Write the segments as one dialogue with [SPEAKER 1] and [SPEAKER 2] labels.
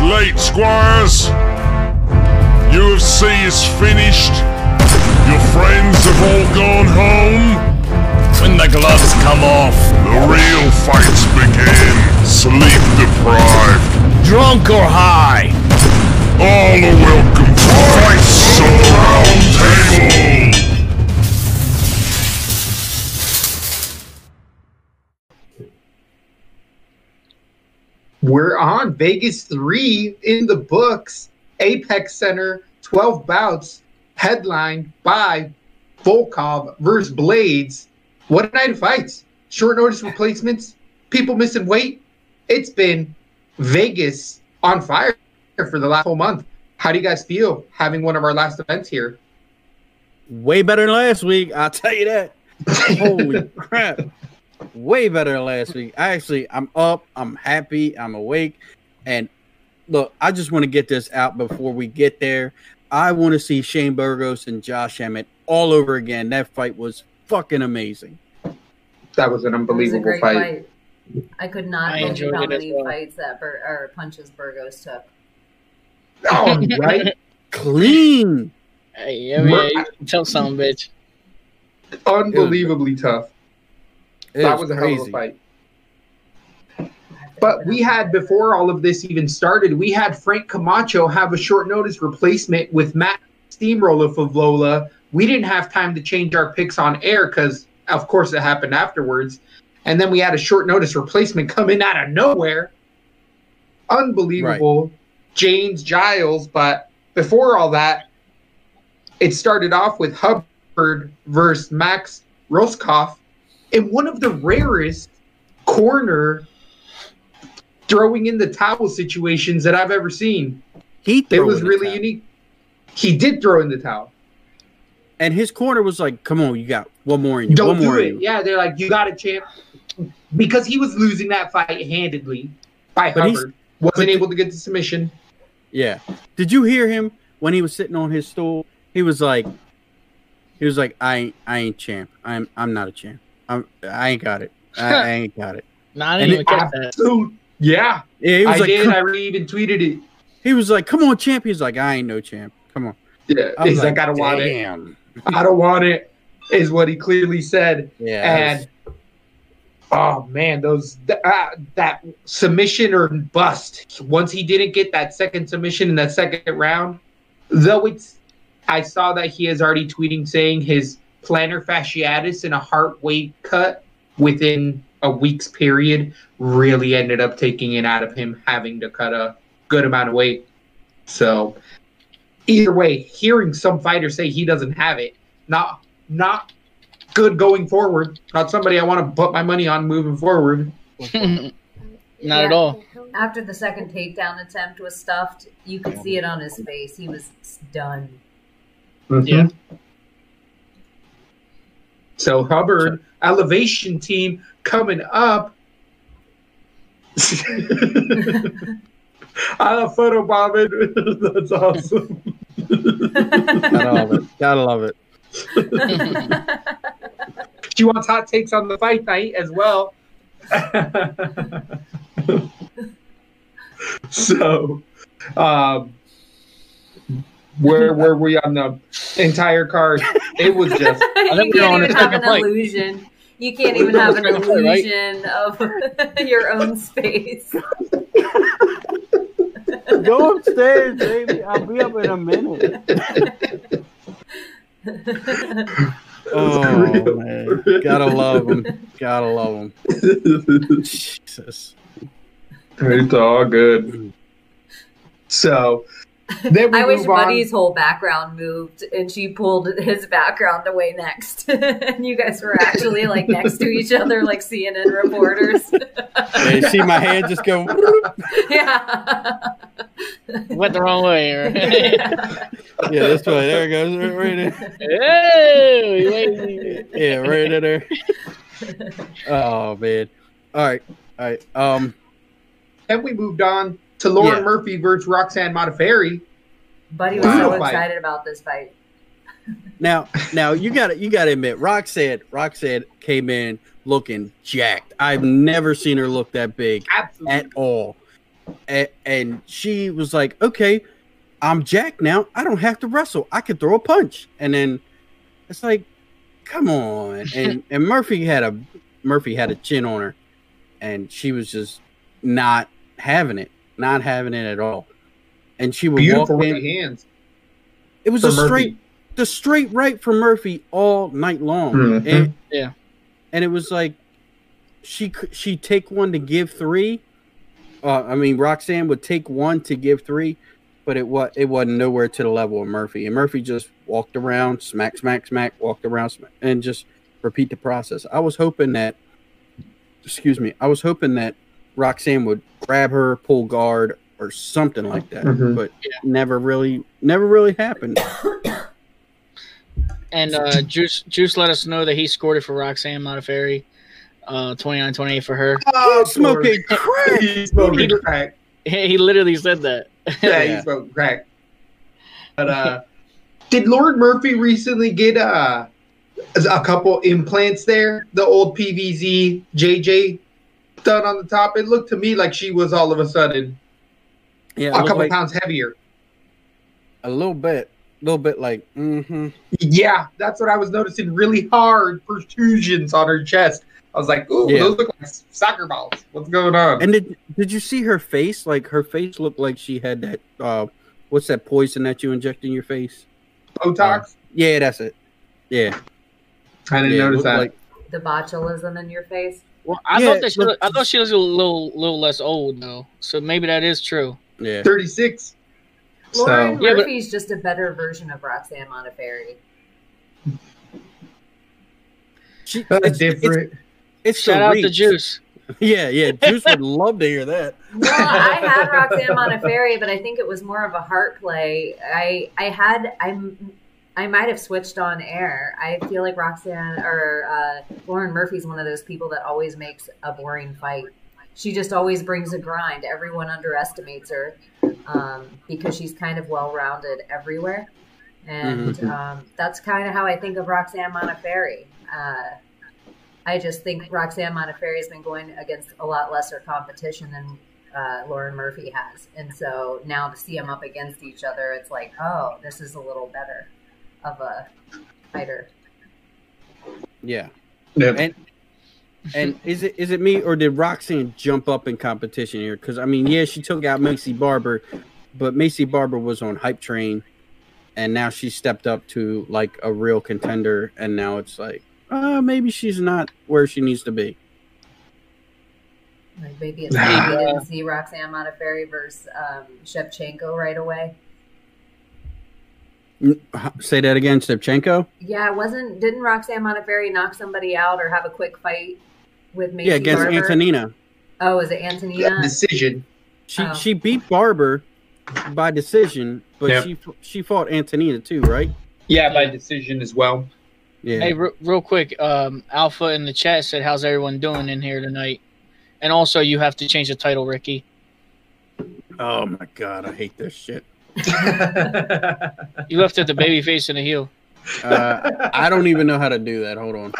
[SPEAKER 1] late, squires. UFC is finished. Your friends have all gone home.
[SPEAKER 2] When the gloves come off,
[SPEAKER 1] The real fights begin. Sleep deprived.
[SPEAKER 2] drunk or high.
[SPEAKER 1] All are welcome to the Round Table.
[SPEAKER 3] We're on Vegas 3 in the books. Apex Center, 12 bouts, headlined by Volkov versus Blaydes. What a night of fights. Short notice replacements, people missing weight. It's been Vegas on fire for the last whole month. How do you guys feel having one of our last events here?
[SPEAKER 4] Way better than last week. I'll tell you that. Holy crap. Way better than last week. I actually, I'm up. I'm happy. I'm awake. And look, I just want to get this out before we get there. I want to see Shane Burgos and Josh Emmett all over again. That fight was fucking amazing.
[SPEAKER 3] That was an
[SPEAKER 5] It was
[SPEAKER 3] unbelievable fight.
[SPEAKER 5] fight. I could not
[SPEAKER 6] I
[SPEAKER 5] believe how many
[SPEAKER 6] well.
[SPEAKER 5] fights that Bur- or punches Burgos took.
[SPEAKER 3] Oh, right?
[SPEAKER 4] Clean.
[SPEAKER 6] Hey, I mean, you can tell some bitch.
[SPEAKER 3] Unbelievably tough.
[SPEAKER 4] It
[SPEAKER 3] that was a hell of a fight. But we had before all of this even started, we had Frank Camacho have a short notice replacement with Matt Steamroller Frevola. We didn't have time to change our picks on air because, of course, it happened afterwards. And then we had a short notice replacement come in out of nowhere. Unbelievable. James Giles. But before all that, it started off with Hubbard versus Max Rohskopf in one of the rarest corner throwing in the towel situations that I've ever seen.
[SPEAKER 4] He
[SPEAKER 3] It was really unique. He did throw in the towel.
[SPEAKER 4] And his corner was like, "Come on, you got one more in you.
[SPEAKER 3] Don't
[SPEAKER 4] one
[SPEAKER 3] do
[SPEAKER 4] more
[SPEAKER 3] it.
[SPEAKER 4] you."
[SPEAKER 3] Yeah, they're like, you got a champ. Because he was losing that fight handedly by
[SPEAKER 4] But
[SPEAKER 3] Hubbard. Wasn't able to get the submission.
[SPEAKER 4] Yeah. Did you hear him when he was sitting on his stool? He was like, he was like, I ain't, I ain't champ. I'm, I'm not a champ. I'm, I ain't got it. I, I ain't got it.
[SPEAKER 6] Nah, I didn't
[SPEAKER 4] it-
[SPEAKER 6] even catch that.
[SPEAKER 3] Absolute. Yeah,
[SPEAKER 4] Yeah, he was
[SPEAKER 3] I
[SPEAKER 4] like,
[SPEAKER 3] did. I really even tweeted it.
[SPEAKER 4] he was like, come on, champ. He's like, I ain't no champ. Come on.
[SPEAKER 3] Yeah,
[SPEAKER 4] I was
[SPEAKER 3] he's like, I don't want it. I don't want it, is what he clearly said.
[SPEAKER 4] Yeah.
[SPEAKER 3] and oh man, those th- uh, that submission or bust. Once he didn't get that second submission in that second round, though it's, I saw that he is already tweeting saying his plantar fasciitis and a heart weight cut within a week's period really ended up taking it out of him having to cut a good amount of weight. So either way, hearing some fighter say he doesn't have it, not not good going forward. Not somebody I want to put my money on moving forward.
[SPEAKER 6] Not at all.
[SPEAKER 5] After the second takedown attempt was stuffed, you could see it on his face. He was done. Mm-hmm.
[SPEAKER 6] Yeah.
[SPEAKER 3] So Hubbard elevation team coming up. I love photo bombing. That's awesome.
[SPEAKER 4] Gotta love it. Gotta love it.
[SPEAKER 3] She wants hot takes on the fight night as well. so, um, where were we on the entire card? It was just
[SPEAKER 5] you
[SPEAKER 6] think
[SPEAKER 5] can't
[SPEAKER 6] we're on
[SPEAKER 5] even have
[SPEAKER 6] second
[SPEAKER 5] an illusion. You can't even have an
[SPEAKER 6] second fight, right?
[SPEAKER 5] illusion of your own space.
[SPEAKER 4] Go upstairs, baby. I'll be up in a minute. Oh man, gotta love him. Gotta love him. Jesus.
[SPEAKER 3] it's all good. So then we
[SPEAKER 5] I wish
[SPEAKER 3] move on.
[SPEAKER 5] Buddy's whole background moved and she pulled his background away next. and you guys were actually like next to each other like CNN reporters.
[SPEAKER 4] Yeah, you see my hand just go.
[SPEAKER 5] yeah.
[SPEAKER 6] Went the wrong way. Right?
[SPEAKER 4] Yeah, this way. There it goes. Right, right in.
[SPEAKER 6] hey.
[SPEAKER 4] Yeah, right in there. Oh man. All right. All right. Um.
[SPEAKER 3] Then we moved on to Lauren
[SPEAKER 4] Yeah.
[SPEAKER 3] Murphy versus Roxanne Modafferi.
[SPEAKER 5] Buddy was
[SPEAKER 3] Wow.
[SPEAKER 5] so
[SPEAKER 3] Fight.
[SPEAKER 5] excited about this fight.
[SPEAKER 4] Now, now you got to you got to admit, Roxanne Roxanne came in looking jacked. I've never seen her look that big
[SPEAKER 3] Absolutely.
[SPEAKER 4] at all. and, and she was like, "Okay, I'm jacked now. I don't have to wrestle. I can throw a punch." And then it's like, "Come on!" And and Murphy had a Murphy had a chin on her, and she was just not having it, not having it at all. And she would
[SPEAKER 3] Beautiful
[SPEAKER 4] walk in.
[SPEAKER 3] right hands.
[SPEAKER 4] It was a
[SPEAKER 3] Murphy.
[SPEAKER 4] straight, the straight right for Murphy all night long,
[SPEAKER 3] Mhm.
[SPEAKER 4] and
[SPEAKER 6] Yeah.
[SPEAKER 4] and it was like she could she take one to give three. Uh, I mean, Roxanne would take one to give three, but it was it wasn't nowhere to the level of Murphy. And Murphy just walked around, smack, smack, smack, walked around, smack, and just repeat the process. I was hoping that, excuse me, I was hoping that Roxanne would grab her, pull guard, or something like that,
[SPEAKER 3] Mhm.
[SPEAKER 4] but never really, never really happened.
[SPEAKER 6] And uh, Juice Juice let us know that he scored it for Roxanne Modafferi, uh, 29-28 for her.
[SPEAKER 3] Oh,
[SPEAKER 4] Smoking crack.
[SPEAKER 3] He's smoking crack.
[SPEAKER 6] He, he literally said that.
[SPEAKER 3] Yeah,
[SPEAKER 4] Yeah.
[SPEAKER 3] he's smoking crack. But uh, did Lauren Murphy recently get uh a couple implants there? The old PVZ JJ done on the top. It looked to me like she was all of a sudden
[SPEAKER 4] Yeah,
[SPEAKER 3] a couple
[SPEAKER 4] like
[SPEAKER 3] pounds heavier.
[SPEAKER 4] a little bit, a little bit like, mm-hmm.
[SPEAKER 3] Yeah, that's what I was noticing. Really hard protrusions on her chest. I was like, "Ooh,
[SPEAKER 4] Yeah.
[SPEAKER 3] those look like soccer balls. What's going on?"
[SPEAKER 4] And did did you see her face? Like her face looked like she had that. uh What's that poison that you inject in your face?
[SPEAKER 3] Botox.
[SPEAKER 4] Yeah, that's it. Yeah,
[SPEAKER 3] I didn't
[SPEAKER 4] yeah,
[SPEAKER 3] notice that.
[SPEAKER 4] Like,
[SPEAKER 5] The botulism in your face.
[SPEAKER 6] Well, I
[SPEAKER 4] Yeah,
[SPEAKER 6] thought that she,
[SPEAKER 4] look-
[SPEAKER 6] I thought she was a little little less old though, so maybe that is true.
[SPEAKER 4] yeah,
[SPEAKER 3] Thirty-six.
[SPEAKER 5] Lauren
[SPEAKER 3] So
[SPEAKER 6] Yeah, but-
[SPEAKER 5] just a better version of Roxanne Modafferi.
[SPEAKER 4] she, it's,
[SPEAKER 3] different.
[SPEAKER 4] It's, it's
[SPEAKER 6] Shout
[SPEAKER 4] the
[SPEAKER 6] out to. Juice.
[SPEAKER 4] Yeah, yeah. Juice would love to hear that.
[SPEAKER 5] Well, I had Roxanne Modafferi, but I think it was more of a heart play. I I had I'm I might have switched on air. I feel like Roxanne or uh, Lauren Murphy's one of those people that always makes a boring fight. She just always brings a grind. Everyone underestimates her um, because she's kind of well rounded everywhere, and
[SPEAKER 4] Mhm.
[SPEAKER 5] um, that's kind of how I think of Roxanne Modafferi. Uh, I just think Roxanne Modafferi has been going against a lot lesser competition than uh, Lauren Murphy has, and so now to see them up against each other, it's like, oh, this is a little better of a fighter.
[SPEAKER 4] Yeah.
[SPEAKER 3] Yeah.
[SPEAKER 4] And and is it is it me or did Roxanne jump up in competition here? Because I mean, yeah, she took out Maycee Barber, but Maycee Barber was on hype train, and now she stepped up to like a real contender, and now it's like, uh, maybe she's not where she needs to be.
[SPEAKER 5] Like maybe it's maybe you didn't see Roxanne Modafferi versus um, Shevchenko right away.
[SPEAKER 4] N- h- Say that again, Stevchenko.
[SPEAKER 5] Yeah, it wasn't. Didn't Roxanne Modafferi knock somebody out or have a quick fight with Maycee
[SPEAKER 4] Yeah, against
[SPEAKER 5] Barber?
[SPEAKER 4] Antonina.
[SPEAKER 5] Oh, is it Antonina?
[SPEAKER 3] Yeah,
[SPEAKER 5] Antonina?
[SPEAKER 3] decision.
[SPEAKER 4] She
[SPEAKER 5] Oh.
[SPEAKER 4] she beat Barber by decision, but
[SPEAKER 3] Yep.
[SPEAKER 4] she she fought Antonina too, right?
[SPEAKER 3] Yeah, by decision as well.
[SPEAKER 4] Yeah.
[SPEAKER 6] Hey, re- real quick, um, Alpha in the chat said, "How's everyone doing in here tonight?" And also, you have to change the title, Ricky.
[SPEAKER 4] oh my god, I hate this shit.
[SPEAKER 6] You left it the baby face and the heel.
[SPEAKER 4] Uh, I don't even know how to do that. Hold on.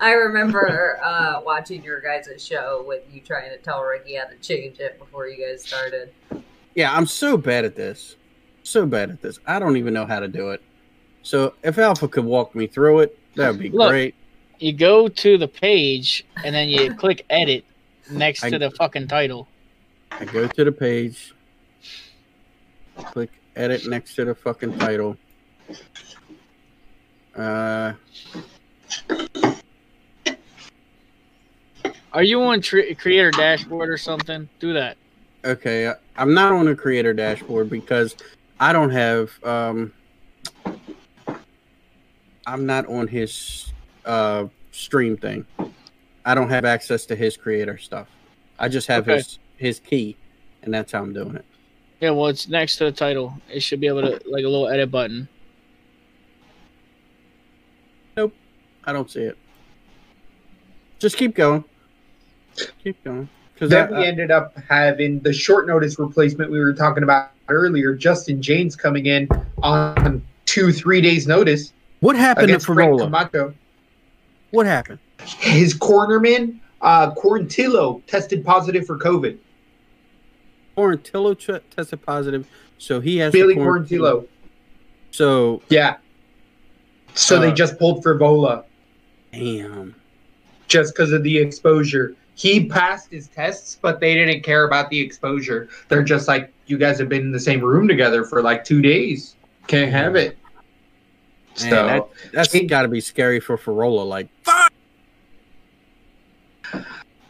[SPEAKER 5] I remember uh, watching your guys' show with you trying to tell Ricky how to change it before you guys started.
[SPEAKER 4] Yeah, I'm so bad at this. So bad at this. I don't even know how to do it. So if Alpha could walk me through it, that would be
[SPEAKER 6] Look.
[SPEAKER 4] great.
[SPEAKER 6] You go to the page and then you click edit next
[SPEAKER 4] I-
[SPEAKER 6] to the fucking title.
[SPEAKER 4] I go to the page, click edit next to the fucking title. Uh,
[SPEAKER 6] Are you on creator dashboard or something? Do that.
[SPEAKER 4] okay, I- I'm not on the creator dashboard because I don't have. Um, I'm not on his uh, stream thing. I don't have access to his creator stuff. I just have
[SPEAKER 6] Okay.
[SPEAKER 4] his his key, and that's how I'm doing it.
[SPEAKER 6] Yeah, well, it's next to the title. It should be able to like a little edit button.
[SPEAKER 4] Nope, I don't see it. Just keep going. Keep going. Because
[SPEAKER 3] Then we ended up having the short notice replacement we were talking about earlier. Justin Jaynes coming in on two, three days notice
[SPEAKER 4] what happened to
[SPEAKER 3] against Frank
[SPEAKER 4] Frevola?
[SPEAKER 3] Camacho.
[SPEAKER 4] What happened?
[SPEAKER 3] His cornerman, uh, Quarantillo, tested positive for COVID.
[SPEAKER 4] Quarantillo ch- tested positive, so he has
[SPEAKER 3] Billy. Quarantillo.
[SPEAKER 4] So
[SPEAKER 3] Yeah. So they
[SPEAKER 4] Uh,
[SPEAKER 3] just pulled Frevola
[SPEAKER 4] damn.
[SPEAKER 3] just because of the exposure. He passed his tests, but they didn't care about the exposure. They're just like, you guys have been in the same room together for like two days. Can't have it.
[SPEAKER 4] Man,
[SPEAKER 3] So
[SPEAKER 4] that, that's
[SPEAKER 3] He-
[SPEAKER 4] got to be scary for Frevola. Like,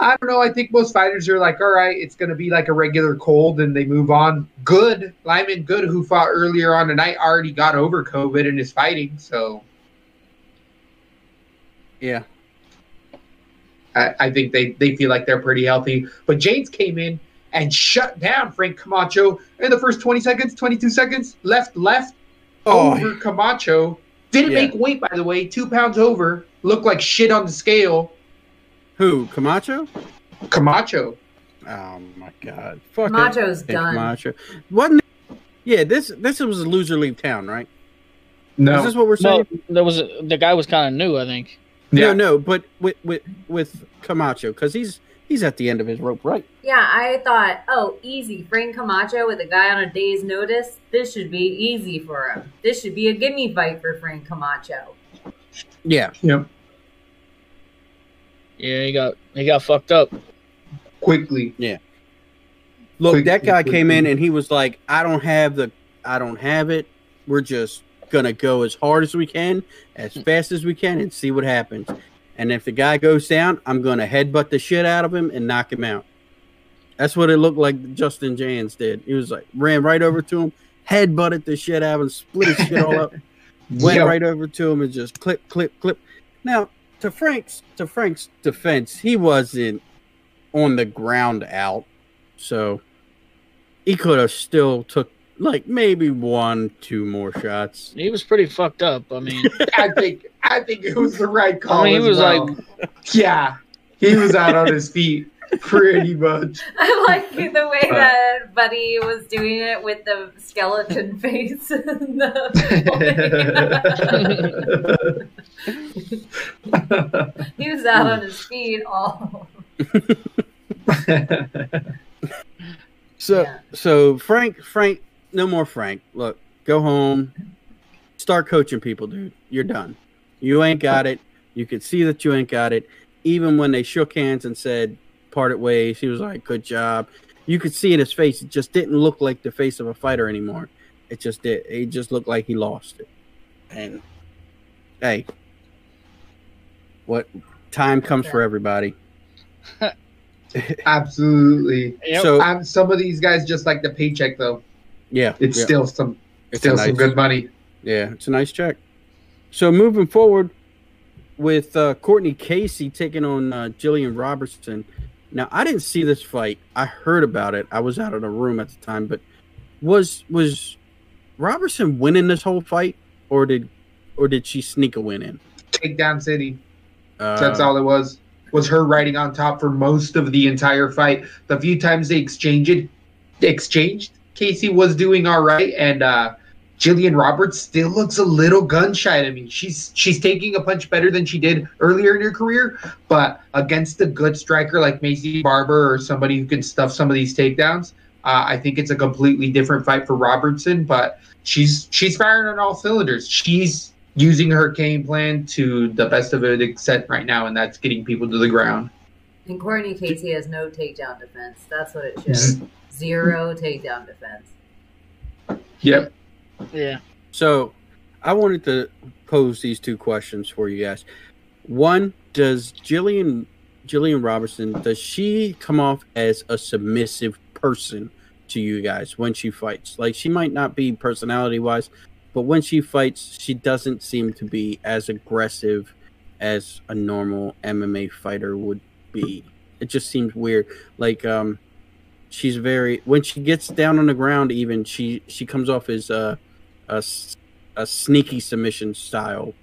[SPEAKER 3] I don't know. I think most fighters are like, all right, it's going to be like a regular cold, and they move on. Good, Lyman Good, who fought earlier on tonight, already got over COVID and is fighting. So
[SPEAKER 4] yeah,
[SPEAKER 3] I, I think they, they feel like they're pretty healthy. But Jaynes came in and shut down Frank Camacho in the first 20 seconds, 22 seconds, left, left,
[SPEAKER 4] Oh.
[SPEAKER 3] over Camacho. Didn't
[SPEAKER 4] Yeah.
[SPEAKER 3] make weight, by the way, two pounds over. Looked like shit on the scale.
[SPEAKER 4] Who Camacho?
[SPEAKER 3] Camacho.
[SPEAKER 4] Oh my god, fuck
[SPEAKER 5] Macho's
[SPEAKER 4] it.
[SPEAKER 5] done.
[SPEAKER 4] Camacho wasn't. Yeah, this this was a loser leave town, right?
[SPEAKER 3] No.
[SPEAKER 4] Is this what we're saying?
[SPEAKER 6] No,
[SPEAKER 4] saying?
[SPEAKER 6] there was a, the guy was kind of new, I think.
[SPEAKER 3] Yeah.
[SPEAKER 4] No, no, but with with with Camacho because he's he's at the end of his rope, right?
[SPEAKER 5] Yeah, I thought, oh, easy. Frank Camacho with a guy on a day's notice. This should be easy for him. This should be a gimme fight for Frank Camacho.
[SPEAKER 4] Yeah,
[SPEAKER 3] Yep.
[SPEAKER 6] Yeah, he got he got fucked up.
[SPEAKER 3] Quickly. Yeah.
[SPEAKER 4] Look,
[SPEAKER 3] Quick-
[SPEAKER 4] that guy
[SPEAKER 3] quick-
[SPEAKER 4] came in and he was like, "I don't have the, I don't have it. We're just gonna go as hard as we can, as hmm. fast as we can, and see what happens. And if the guy goes down, I'm gonna headbutt the shit out of him and knock him out." That's what it looked like. Justin Jaynes did. He was like, ran right over to him, headbutted the shit out of him, split his shit all up, went
[SPEAKER 3] Yep.
[SPEAKER 4] right over to him, and just clip, clip, clip. Now, to Frank's to Frank's defense, he wasn't on the ground out, so he could have still took like maybe one, two more shots.
[SPEAKER 6] He was pretty fucked up. I mean,
[SPEAKER 3] I think I think it was the right call.
[SPEAKER 6] I mean, he
[SPEAKER 3] as
[SPEAKER 6] was
[SPEAKER 3] well.
[SPEAKER 6] like-
[SPEAKER 3] yeah, he was out on his feet pretty much.
[SPEAKER 5] I like the way that Buddy was doing it with the skeleton face. and the- he was out on his feet all.
[SPEAKER 4] So
[SPEAKER 5] Yeah.
[SPEAKER 4] so Frank Frank no more Frank. Look, go home. Start coaching people, dude. You're done. You ain't got it. You could see that you ain't got it. Even when they shook hands and said parted ways, he was like, "Good job." You could see in his face it just didn't look like the face of a fighter anymore. It just did. It just looked like he lost it. And hey, what time comes for everybody.
[SPEAKER 3] Absolutely.
[SPEAKER 6] Yep.
[SPEAKER 4] So
[SPEAKER 3] Um, some of these guys just like the paycheck though.
[SPEAKER 4] yeah,
[SPEAKER 3] It's
[SPEAKER 4] yeah.
[SPEAKER 3] still some
[SPEAKER 4] It's a
[SPEAKER 3] still some good money.
[SPEAKER 4] Yeah, it's a nice check. So moving forward with uh, Courtney Casey taking on uh, Jillian Robertson. Now I didn't see this fight. I heard about it. I was out of the room at the time, but was was Robertson winning this whole fight, or did or did she sneak a win in?
[SPEAKER 3] Takedown City.
[SPEAKER 4] Uh,
[SPEAKER 3] That's all it was. Was her riding on top for most of the entire fight. The few times they exchanged exchanged, Casey was doing all right, and uh Jillian Roberts still looks a little gun shy to me. She's she's taking a punch better than she did earlier in her career, but against a good striker like Maycee Barber or somebody who can stuff some of these takedowns, uh, I think it's a completely different fight for Robertson. But she's she's firing on all cylinders. She's using her game plan to the best of it extent right now, and that's getting people to the ground.
[SPEAKER 5] And Courtney Casey has no takedown defense. That's what it shows. Zero takedown defense.
[SPEAKER 3] Yep.
[SPEAKER 6] Yeah.
[SPEAKER 4] So, I wanted to pose these two questions for you guys. One, does Jillian Jillian Robertson does she come off as a submissive person to you guys when she fights? Like she might not be personality wise, but when she fights, she doesn't seem to be as aggressive as a normal MMA fighter would be. It just seems weird. Like um she's very when she gets down on the ground even she she comes off as uh a, s- a sneaky submission style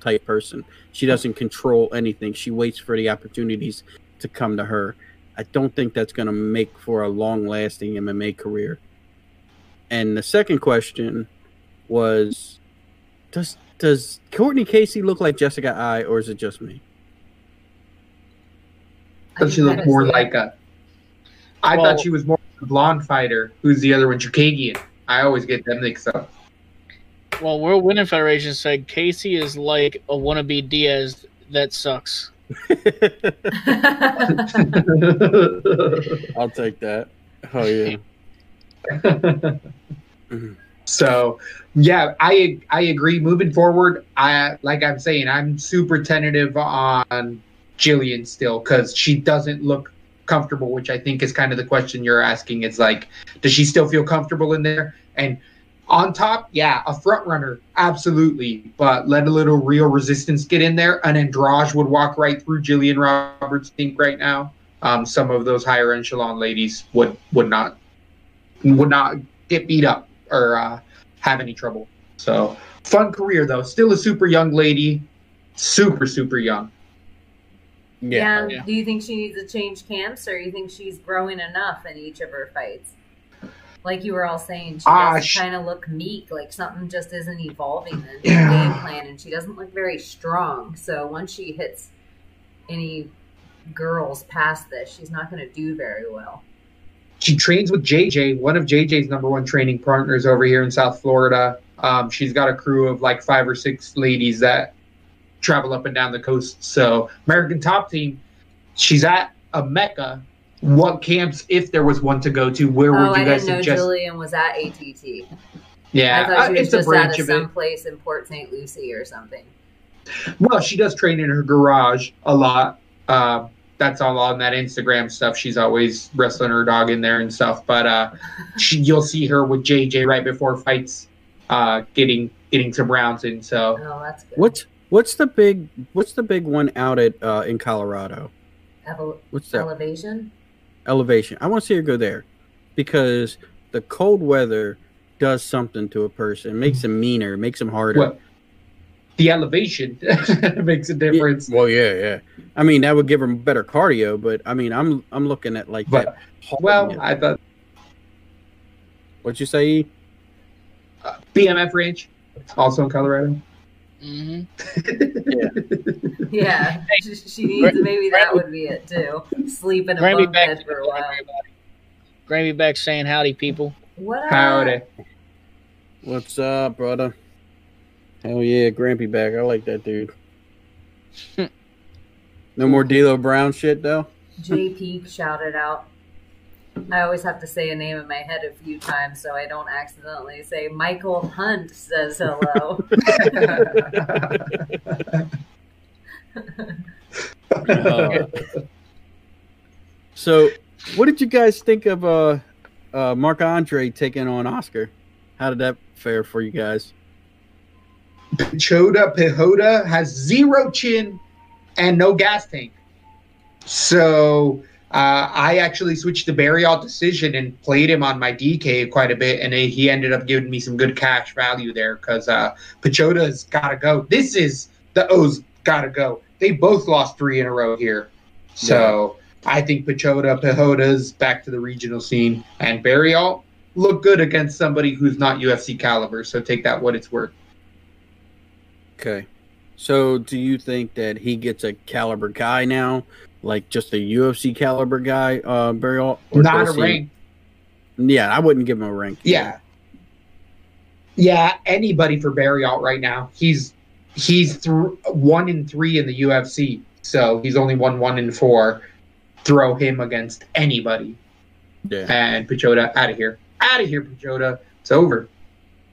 [SPEAKER 4] type person. She doesn't control anything. She waits for the opportunities to come to her. I don't think that's going to make for a long lasting MMA career. And the second question was does does Courtney Casey look like Jessica I or is it just me?
[SPEAKER 3] Does she
[SPEAKER 5] can
[SPEAKER 3] look more
[SPEAKER 5] see
[SPEAKER 3] like a? I
[SPEAKER 6] Well-
[SPEAKER 3] thought she was more the blonde fighter. Who's the other one? Chookagian. I always get them mixed up.
[SPEAKER 6] Well, World Winning Federation said Casey is like a wannabe Diaz that sucks.
[SPEAKER 4] I'll take that. Oh yeah.
[SPEAKER 3] so yeah, I I agree. Moving forward, I like I'm saying, I'm super tentative on Jillian still because she doesn't look comfortable, which I think is kind of the question you're asking. It's like, does she still feel comfortable in there? And on top, yeah, a front runner, absolutely. But let a little real resistance get in there. An Andrade would walk right through Jillian Roberts, think right now. Um, some of those higher echelon ladies would would not would not get beat up or uh, have any trouble. So fun career though. Still a super young lady, super super young.
[SPEAKER 5] yeah.
[SPEAKER 6] Yeah.
[SPEAKER 5] Do you think she needs to change camps, or you think she's growing enough in each of her fights? Like you were all saying, she
[SPEAKER 3] Ah,
[SPEAKER 5] does kind of look meek, like something just isn't evolving in the
[SPEAKER 3] Yeah.
[SPEAKER 5] game plan, and she doesn't look very strong. So once she hits any girls past this, she's not going to do very well.
[SPEAKER 3] she trains with JJ, one of JJ's number one training partners over here in South Florida. Um, she's got a crew of like five or six ladies that travel up and down the coast. So American Top Team, she's at a mecca. What camps, if there was one to go to, where
[SPEAKER 5] oh,
[SPEAKER 3] would you
[SPEAKER 5] I
[SPEAKER 3] guys
[SPEAKER 5] didn't know
[SPEAKER 3] suggest?
[SPEAKER 5] Jillian was at ATT.
[SPEAKER 3] Yeah,
[SPEAKER 5] I thought
[SPEAKER 3] uh,
[SPEAKER 5] she was
[SPEAKER 3] it's a
[SPEAKER 5] just out
[SPEAKER 3] branch
[SPEAKER 5] of
[SPEAKER 3] of it.
[SPEAKER 5] some place in Port St. Lucie or something.
[SPEAKER 3] Well, she does train in her garage a lot. Uh, that's all on that Instagram stuff. She's always wrestling her dog in there and stuff. But uh, she, you'll see her with JJ right before fights, uh, getting getting some rounds in. So
[SPEAKER 5] Oh, that's good.
[SPEAKER 4] What's what's the big what's the big one out at uh, in Colorado?
[SPEAKER 5] Ele-
[SPEAKER 4] What's that
[SPEAKER 5] elevation?
[SPEAKER 4] Elevation? I want to see her go there because the cold weather does something to a person, makes them meaner, makes them harder.
[SPEAKER 3] what the elevation makes a difference.
[SPEAKER 4] Well, yeah, yeah. I mean, that would give them better cardio, but I mean, I'm I'm looking at like
[SPEAKER 3] But-
[SPEAKER 4] that.
[SPEAKER 3] Well, I thought
[SPEAKER 4] what'd you say? E?
[SPEAKER 3] BMF range, also in Colorado.
[SPEAKER 6] Hmm
[SPEAKER 5] Yeah, she, she needs. Maybe that would be it too. Sleep in a
[SPEAKER 6] Grammy
[SPEAKER 5] bunk
[SPEAKER 6] back,
[SPEAKER 5] bed for a while.
[SPEAKER 6] Grammy back saying howdy, people.
[SPEAKER 5] What? Uh,
[SPEAKER 3] Howdy.
[SPEAKER 4] What's up, brother? Hell yeah, Grampy back. I like that dude. no more D'Lo Brown shit though.
[SPEAKER 5] JP shouted out. I always have to say a name in my head a few times so I don't accidentally say Michael Hunt says hello.
[SPEAKER 4] Uh, so, what did you guys think of uh, uh, Marc-André taking on Oskar? How did that fare for you guys?
[SPEAKER 3] Choda Piechota has zero chin and no gas tank. So uh, I actually switched to Barriault decision and played him on my DK quite a bit, and he ended up giving me some good cash value there because uh, Pachoda's got to go. This is the O's got to go. They both lost three in a row here. So I think Pachoda, Piechota's back to the regional scene, and Barriault look good against somebody who's not UFC caliber. So take that what it's worth.
[SPEAKER 4] Okay. So, do you think that he gets a caliber guy now, like just a UFC caliber guy, uh, Burial?
[SPEAKER 3] Not a rank.
[SPEAKER 4] Yeah, I wouldn't give him a rank.
[SPEAKER 3] Yeah. Yeah, anybody for Barriault right now. He's he's th- one in three in the UFC, so he's only won one in four. Throw him against anybody,
[SPEAKER 4] Yeah.
[SPEAKER 3] and Pachoda out of here, out of here, Pachoda. It's over.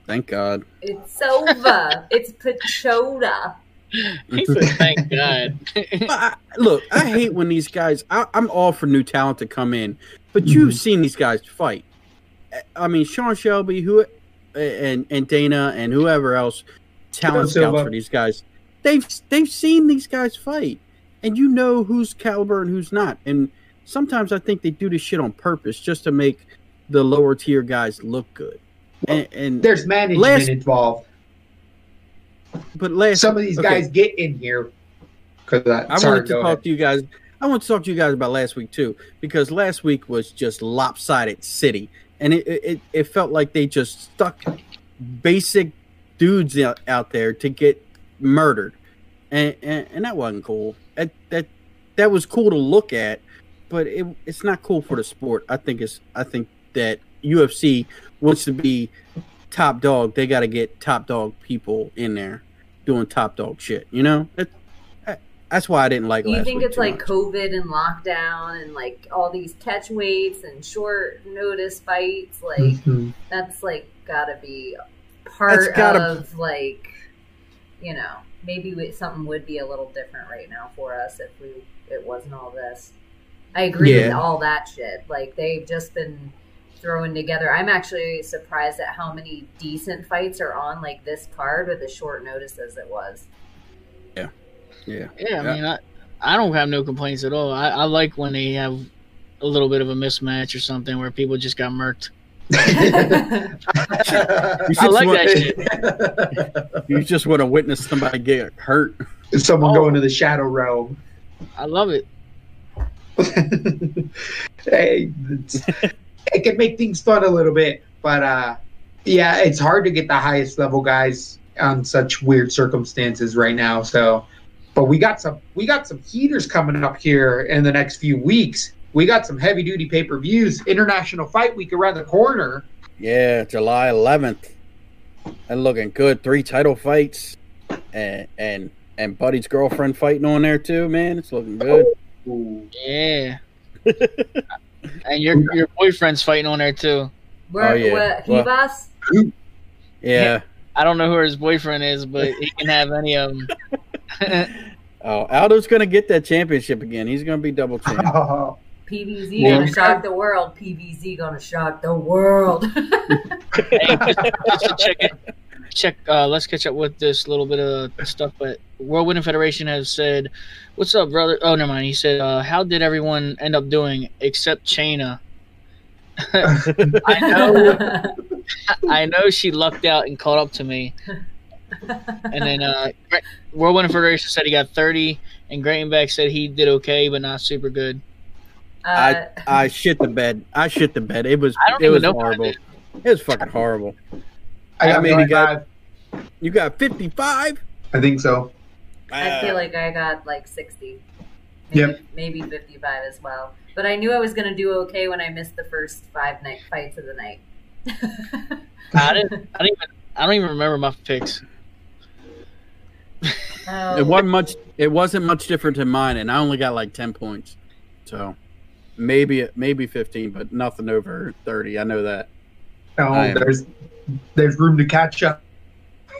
[SPEAKER 4] Thank God.
[SPEAKER 5] it's over. it's Pachoda.
[SPEAKER 6] He said, "Thank God."
[SPEAKER 4] I, look, I hate when these guys. I, I'm all for new talent to come in, but you've mm-hmm. seen these guys fight. I mean, Sean Shelby, who, and and Dana and whoever else, talent scouts for these guys. They've they've seen these guys fight, and you know who's caliber and who's not. And sometimes I think they do this shit on purpose just to make the lower tier guys look good. And, and
[SPEAKER 3] There's management
[SPEAKER 4] Last-
[SPEAKER 3] involved.
[SPEAKER 4] But last
[SPEAKER 3] Some of these
[SPEAKER 4] okay.
[SPEAKER 3] guys get in here because
[SPEAKER 4] I wanted to talk
[SPEAKER 3] ahead.
[SPEAKER 4] to you guys. I want to talk to you guys about last week too, because last week was just lopsided city, and it it, it felt like they just stuck basic dudes out, out there to get murdered, and, and and that wasn't cool. That that that was cool to look at, but it it's not cool for the sport. I think it's I think that UFC wants to be top dog, they got to get top dog people in there doing top dog shit. You know, it, that's why I didn't like.
[SPEAKER 5] Do you
[SPEAKER 4] last
[SPEAKER 5] think
[SPEAKER 4] week
[SPEAKER 5] it's
[SPEAKER 4] too
[SPEAKER 5] like
[SPEAKER 4] much.
[SPEAKER 5] COVID and lockdown and like all these catch weights and short notice fights? Like
[SPEAKER 3] Mhm.
[SPEAKER 5] that's like gotta be part
[SPEAKER 4] That's gotta-
[SPEAKER 5] of like you know maybe we, something would be a little different right now for us if we it wasn't all this. I agree with all that shit. Like they've just been throwing together. I'm actually surprised at how many decent fights are on like this card with as short notice as it was.
[SPEAKER 4] Yeah.
[SPEAKER 6] Yeah,
[SPEAKER 4] Yeah.
[SPEAKER 6] I mean, I, I don't have no complaints at all. I, I like when they have a little bit of a mismatch or something where people just got murked.
[SPEAKER 4] You
[SPEAKER 6] I
[SPEAKER 4] just
[SPEAKER 6] like
[SPEAKER 4] want-
[SPEAKER 6] that shit.
[SPEAKER 4] You just want to witness somebody get hurt.
[SPEAKER 3] Someone
[SPEAKER 6] Oh.
[SPEAKER 3] go into the shadow realm.
[SPEAKER 6] I love it.
[SPEAKER 3] hey, it's, it can make things fun a little bit, but uh, yeah, it's hard to get the highest level guys on such weird circumstances right now. So, but we got some we got some heaters coming up here in the next few weeks. We got some heavy duty pay per views. International Fight Week around the corner.
[SPEAKER 4] Yeah, July 11th. And looking good. Three title fights, and and and Buddy's girlfriend fighting on there too. Man, it's looking good.
[SPEAKER 3] Ooh.
[SPEAKER 6] Yeah. and your your boyfriend's fighting on there too.
[SPEAKER 5] Where
[SPEAKER 4] Oh, yeah.
[SPEAKER 5] what
[SPEAKER 4] Well- Yeah.
[SPEAKER 6] I don't know who his boyfriend is, but he can have any of them.
[SPEAKER 4] Oh, Aldo's gonna get that championship again. He's gonna be double champ.
[SPEAKER 5] PVZ
[SPEAKER 3] Yeah.
[SPEAKER 5] gonna shock the world. PVZ gonna shock the world.
[SPEAKER 6] hey, just, just to check. Uh, let's catch up with this little bit of stuff. But World Winning Federation has said, "What's up, brother?" Oh, never mind. He said, uh, "How did everyone end up doing except Chaina?" I know. I know she lucked out and caught up to me. And then uh, World Winning Federation said he got 30, and Gratenbeck said he did okay, but not super good.
[SPEAKER 5] Uh,
[SPEAKER 4] I shit the bed. I shit the bed. It was
[SPEAKER 6] I don't
[SPEAKER 4] it
[SPEAKER 6] even
[SPEAKER 4] was
[SPEAKER 6] know
[SPEAKER 4] horrible. It was fucking horrible.
[SPEAKER 3] I
[SPEAKER 4] I
[SPEAKER 3] got maybe
[SPEAKER 4] got- You got 55?
[SPEAKER 3] I think so.
[SPEAKER 5] I feel uh, like I got like 60. Maybe,
[SPEAKER 3] Yep.
[SPEAKER 5] Maybe 55 as well. But I knew I was going to do okay when I missed the first five night fights of the night.
[SPEAKER 6] I didn't. I don't even. I don't even remember my picks.
[SPEAKER 5] oh,
[SPEAKER 4] it wasn't much it wasn't much different than mine and I only got like 10 points. So maybe maybe 15, but nothing over 30. I know that.
[SPEAKER 3] Oh,
[SPEAKER 4] I am-
[SPEAKER 3] there's there's room to catch up.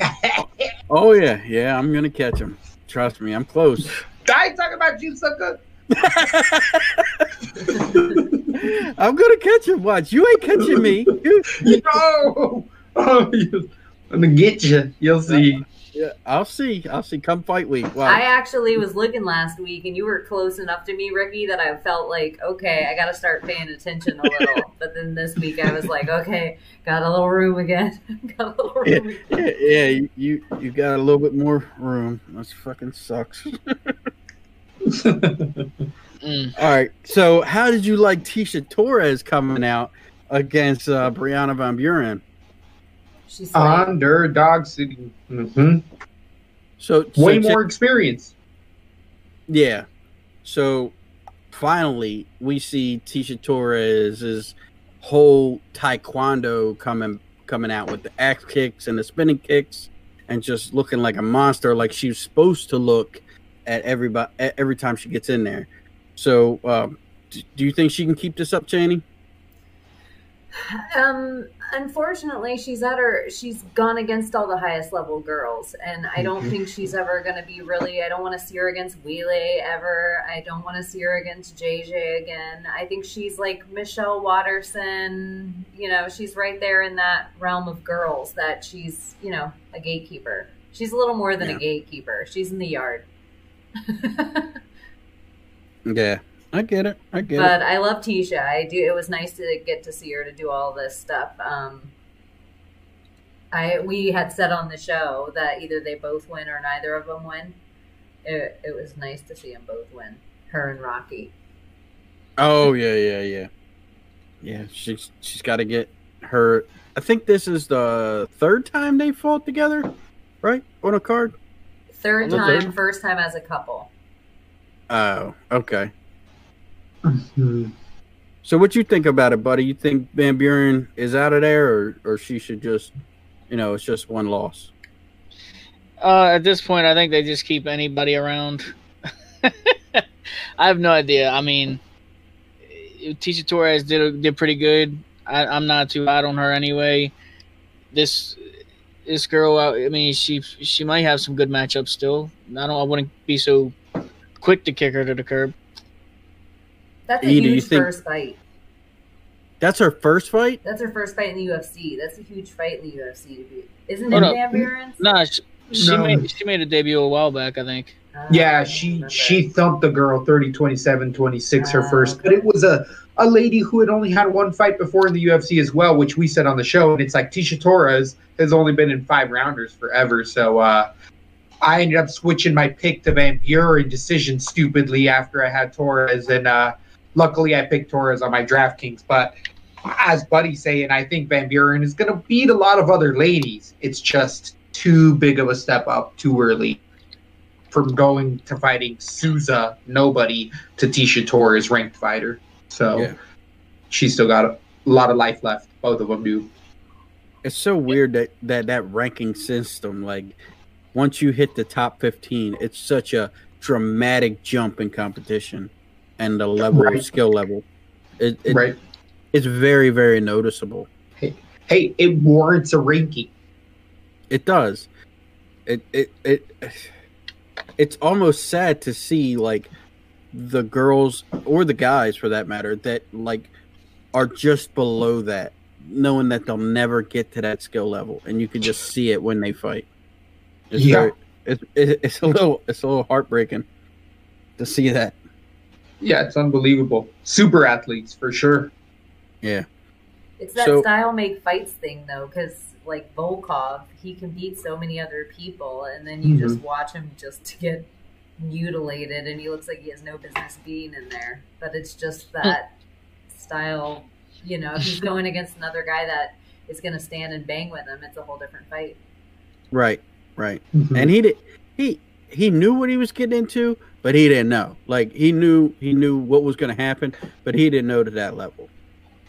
[SPEAKER 4] Oh yeah, yeah, I'm going to catch him. Trust me, I'm close.
[SPEAKER 3] I ain't talking about you, sucker.
[SPEAKER 4] I'm gonna catch him. Watch, you ain't catching me.
[SPEAKER 3] no, oh, I'm gonna get you. You'll see.
[SPEAKER 4] Uh, yeah, I'll see. I'll see. Come fight week.
[SPEAKER 5] I actually was looking last week and you were close enough to me, Ricky, that I felt like, okay, I got to start paying attention a little. but then this week I was like, okay, got a little room again. got a little room again.
[SPEAKER 4] yeah, yeah, you, you you got a little bit more room. That's fucking sucks.
[SPEAKER 6] Mm.
[SPEAKER 4] All right. So, how did you like Tecia Torres coming out against uh, Brianna Van Buren?
[SPEAKER 5] She's like,
[SPEAKER 3] Underdog City. hmm
[SPEAKER 4] So, so
[SPEAKER 3] Way
[SPEAKER 4] check-
[SPEAKER 3] more experience.
[SPEAKER 4] Yeah. So finally, we see Tecia Torres's whole taekwondo coming coming out with the axe kicks and the spinning kicks, and just looking like a monster, like she's supposed to look at everybody every time she gets in there. So, um, d- do you think she can keep this up, Cheney?
[SPEAKER 5] Um, unfortunately, she's at her. She's gone against all the highest level girls, and I don't
[SPEAKER 3] Mhm.
[SPEAKER 5] think she's ever going to be really. I don't want to see her against Weili ever. I don't want to see her against JJ again. I think she's like Michelle Waterson. You know, she's right there in that realm of girls that she's you know a gatekeeper. She's a little more than
[SPEAKER 4] Yeah.
[SPEAKER 5] a gatekeeper. She's in the yard.
[SPEAKER 4] Yeah, I get it. I get
[SPEAKER 5] but
[SPEAKER 4] it.
[SPEAKER 5] But I love Tecia. I do. It was nice to get to see her to do all this stuff. Um, I we had said on the show that either they both win or neither of them win. It, it was nice to see them both win. Her and Rocky.
[SPEAKER 4] Oh yeah, yeah, yeah, yeah. She's she's got to get her. I think this is the third time they fought together, right? On a card.
[SPEAKER 5] Third
[SPEAKER 4] The
[SPEAKER 5] time,
[SPEAKER 4] third?
[SPEAKER 5] first time as a couple.
[SPEAKER 4] Oh, okay. So what you think about it, buddy? You think Van Buren is out of there, or or she should just, you know, it's just one loss.
[SPEAKER 6] Uh, at this point, I think they just keep anybody around. I have no idea. I mean, Tecia Torres did did pretty good. I, I'm not too hot on her anyway. This this girl, I mean, she she might have some good matchups still. I don't. I wouldn't be so quick to kick her to the curb.
[SPEAKER 5] That's a
[SPEAKER 4] Edie, you
[SPEAKER 5] huge
[SPEAKER 4] think-
[SPEAKER 5] first fight.
[SPEAKER 4] That's her first fight.
[SPEAKER 5] That's her first fight in the UFC. That's a huge fight in the UFC to be. Isn't
[SPEAKER 6] Hold
[SPEAKER 5] it
[SPEAKER 6] up.
[SPEAKER 5] Van Buren's?
[SPEAKER 6] Nah, she, she
[SPEAKER 3] No.
[SPEAKER 6] made she made a debut a while back. I think.
[SPEAKER 5] I
[SPEAKER 3] Yeah,
[SPEAKER 5] don't
[SPEAKER 3] she she thumped the girl 30 27 26 her
[SPEAKER 5] Ah,
[SPEAKER 3] first, but it was a a lady who had only had one fight before in the UFC as well, which we said on the show, and it's like Tecia Torres has only been in five rounders forever. So uh, I ended up switching my pick to Van Buren decision stupidly after I had Torres, and uh, luckily I picked Torres on my DraftKings. But as Buddy's saying, I think Van Buren is going to beat a lot of other ladies. It's just too big of a step up too early from going to fighting Souza, nobody, to Tecia Torres, ranked fighter. So
[SPEAKER 4] Yeah.
[SPEAKER 3] she's still got a lot of life left. Both of them do.
[SPEAKER 4] It's so weird that that that ranking system, like once you hit the top fifteen, it's such a dramatic jump in competition and the level
[SPEAKER 3] Right.
[SPEAKER 4] skill level. It, it
[SPEAKER 3] right.
[SPEAKER 4] it's very very noticeable.
[SPEAKER 3] Hey, it warrants a ranking.
[SPEAKER 4] It does. It it it. It's almost sad to see like the girls or the guys for that matter that like are just below that, knowing that they'll never get to that skill level, and you can just see it when they fight. It's
[SPEAKER 3] Yeah.
[SPEAKER 4] very, it's it, it's a little it's a little heartbreaking to see that.
[SPEAKER 3] Yeah, it's unbelievable. Super athletes for sure.
[SPEAKER 4] Yeah.
[SPEAKER 5] It's that
[SPEAKER 4] So-
[SPEAKER 5] style make fights thing though, because like Volkov, he can beat so many other people, and then you
[SPEAKER 3] Mm-hmm.
[SPEAKER 5] just watch him just to get mutilated, and he looks like he has no business being in there. But it's just that style, you know. If he's going against another guy that is going to stand and bang with him, it's a whole different fight.
[SPEAKER 4] Right. Right.
[SPEAKER 3] Mm-hmm.
[SPEAKER 4] and he did he he knew what he was getting into but he didn't know like he knew he knew what was going to happen but he didn't know to that level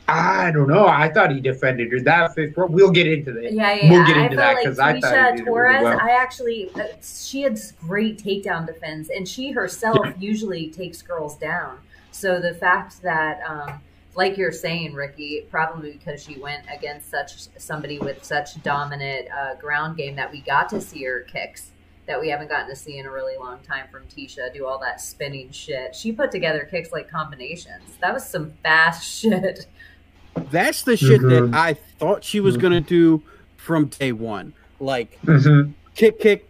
[SPEAKER 3] I don't know. I thought he defended her that fifth. round. We'll get into that.
[SPEAKER 5] Yeah, yeah.
[SPEAKER 3] We'll get into
[SPEAKER 5] felt
[SPEAKER 3] that
[SPEAKER 5] like
[SPEAKER 3] because I thought he did it
[SPEAKER 5] Torres.
[SPEAKER 3] really well.
[SPEAKER 5] I actually, uh, she had great takedown defense, and she herself usually takes girls down. So the fact that, um, like you're saying, Ricky, probably because she went against such somebody with such dominant uh, ground game that we got to see her kicks that we haven't gotten to see in a really long time from Tecia do all that spinning shit. She put together kicks like combinations. That was some fast shit.
[SPEAKER 4] that's the shit
[SPEAKER 3] Mhm.
[SPEAKER 4] that i thought she was going to do from day one like
[SPEAKER 3] Mhm.
[SPEAKER 4] kick kick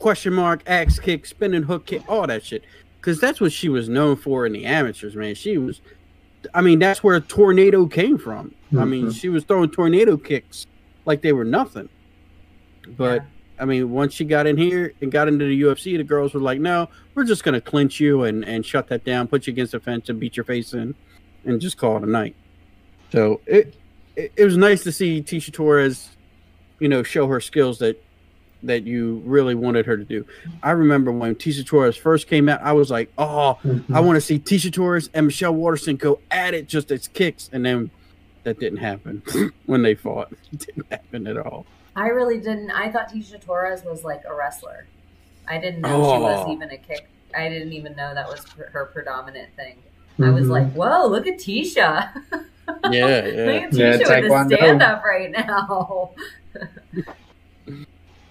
[SPEAKER 4] question mark axe kick spinning hook kick all that shit because that's what she was known for in the amateurs man she was i mean that's where tornado came from i mean
[SPEAKER 3] Mhm.
[SPEAKER 4] she was throwing tornado kicks like they were nothing but
[SPEAKER 5] Yeah.
[SPEAKER 4] I mean, once she got in here and got into the UFC, the girls were like, "No, we're just gonna clinch you and and shut that down, put you against the fence, and beat your face in, and just call it a night." So it it, it was nice to see Tecia Torres, you know, show her skills that that you really wanted her to do. I remember when Tecia Torres first came out, I was like, "Oh, I mm-hmm. want to see Tecia Torres and Michelle Waterson go at it just as kicks," and then that didn't happen when they fought. It didn't happen at all.
[SPEAKER 5] I really didn't. I thought Tecia Torres was like a wrestler. I didn't know she was
[SPEAKER 4] Oh.
[SPEAKER 5] even a kick. I didn't even know that was her, her predominant thing. I was like, mm-hmm. "Whoa, look at Tecia!
[SPEAKER 4] Yeah,
[SPEAKER 5] look
[SPEAKER 4] yeah.
[SPEAKER 5] at
[SPEAKER 3] Yeah,
[SPEAKER 5] Tecia with
[SPEAKER 3] Taekwondo.
[SPEAKER 5] the stand up right now."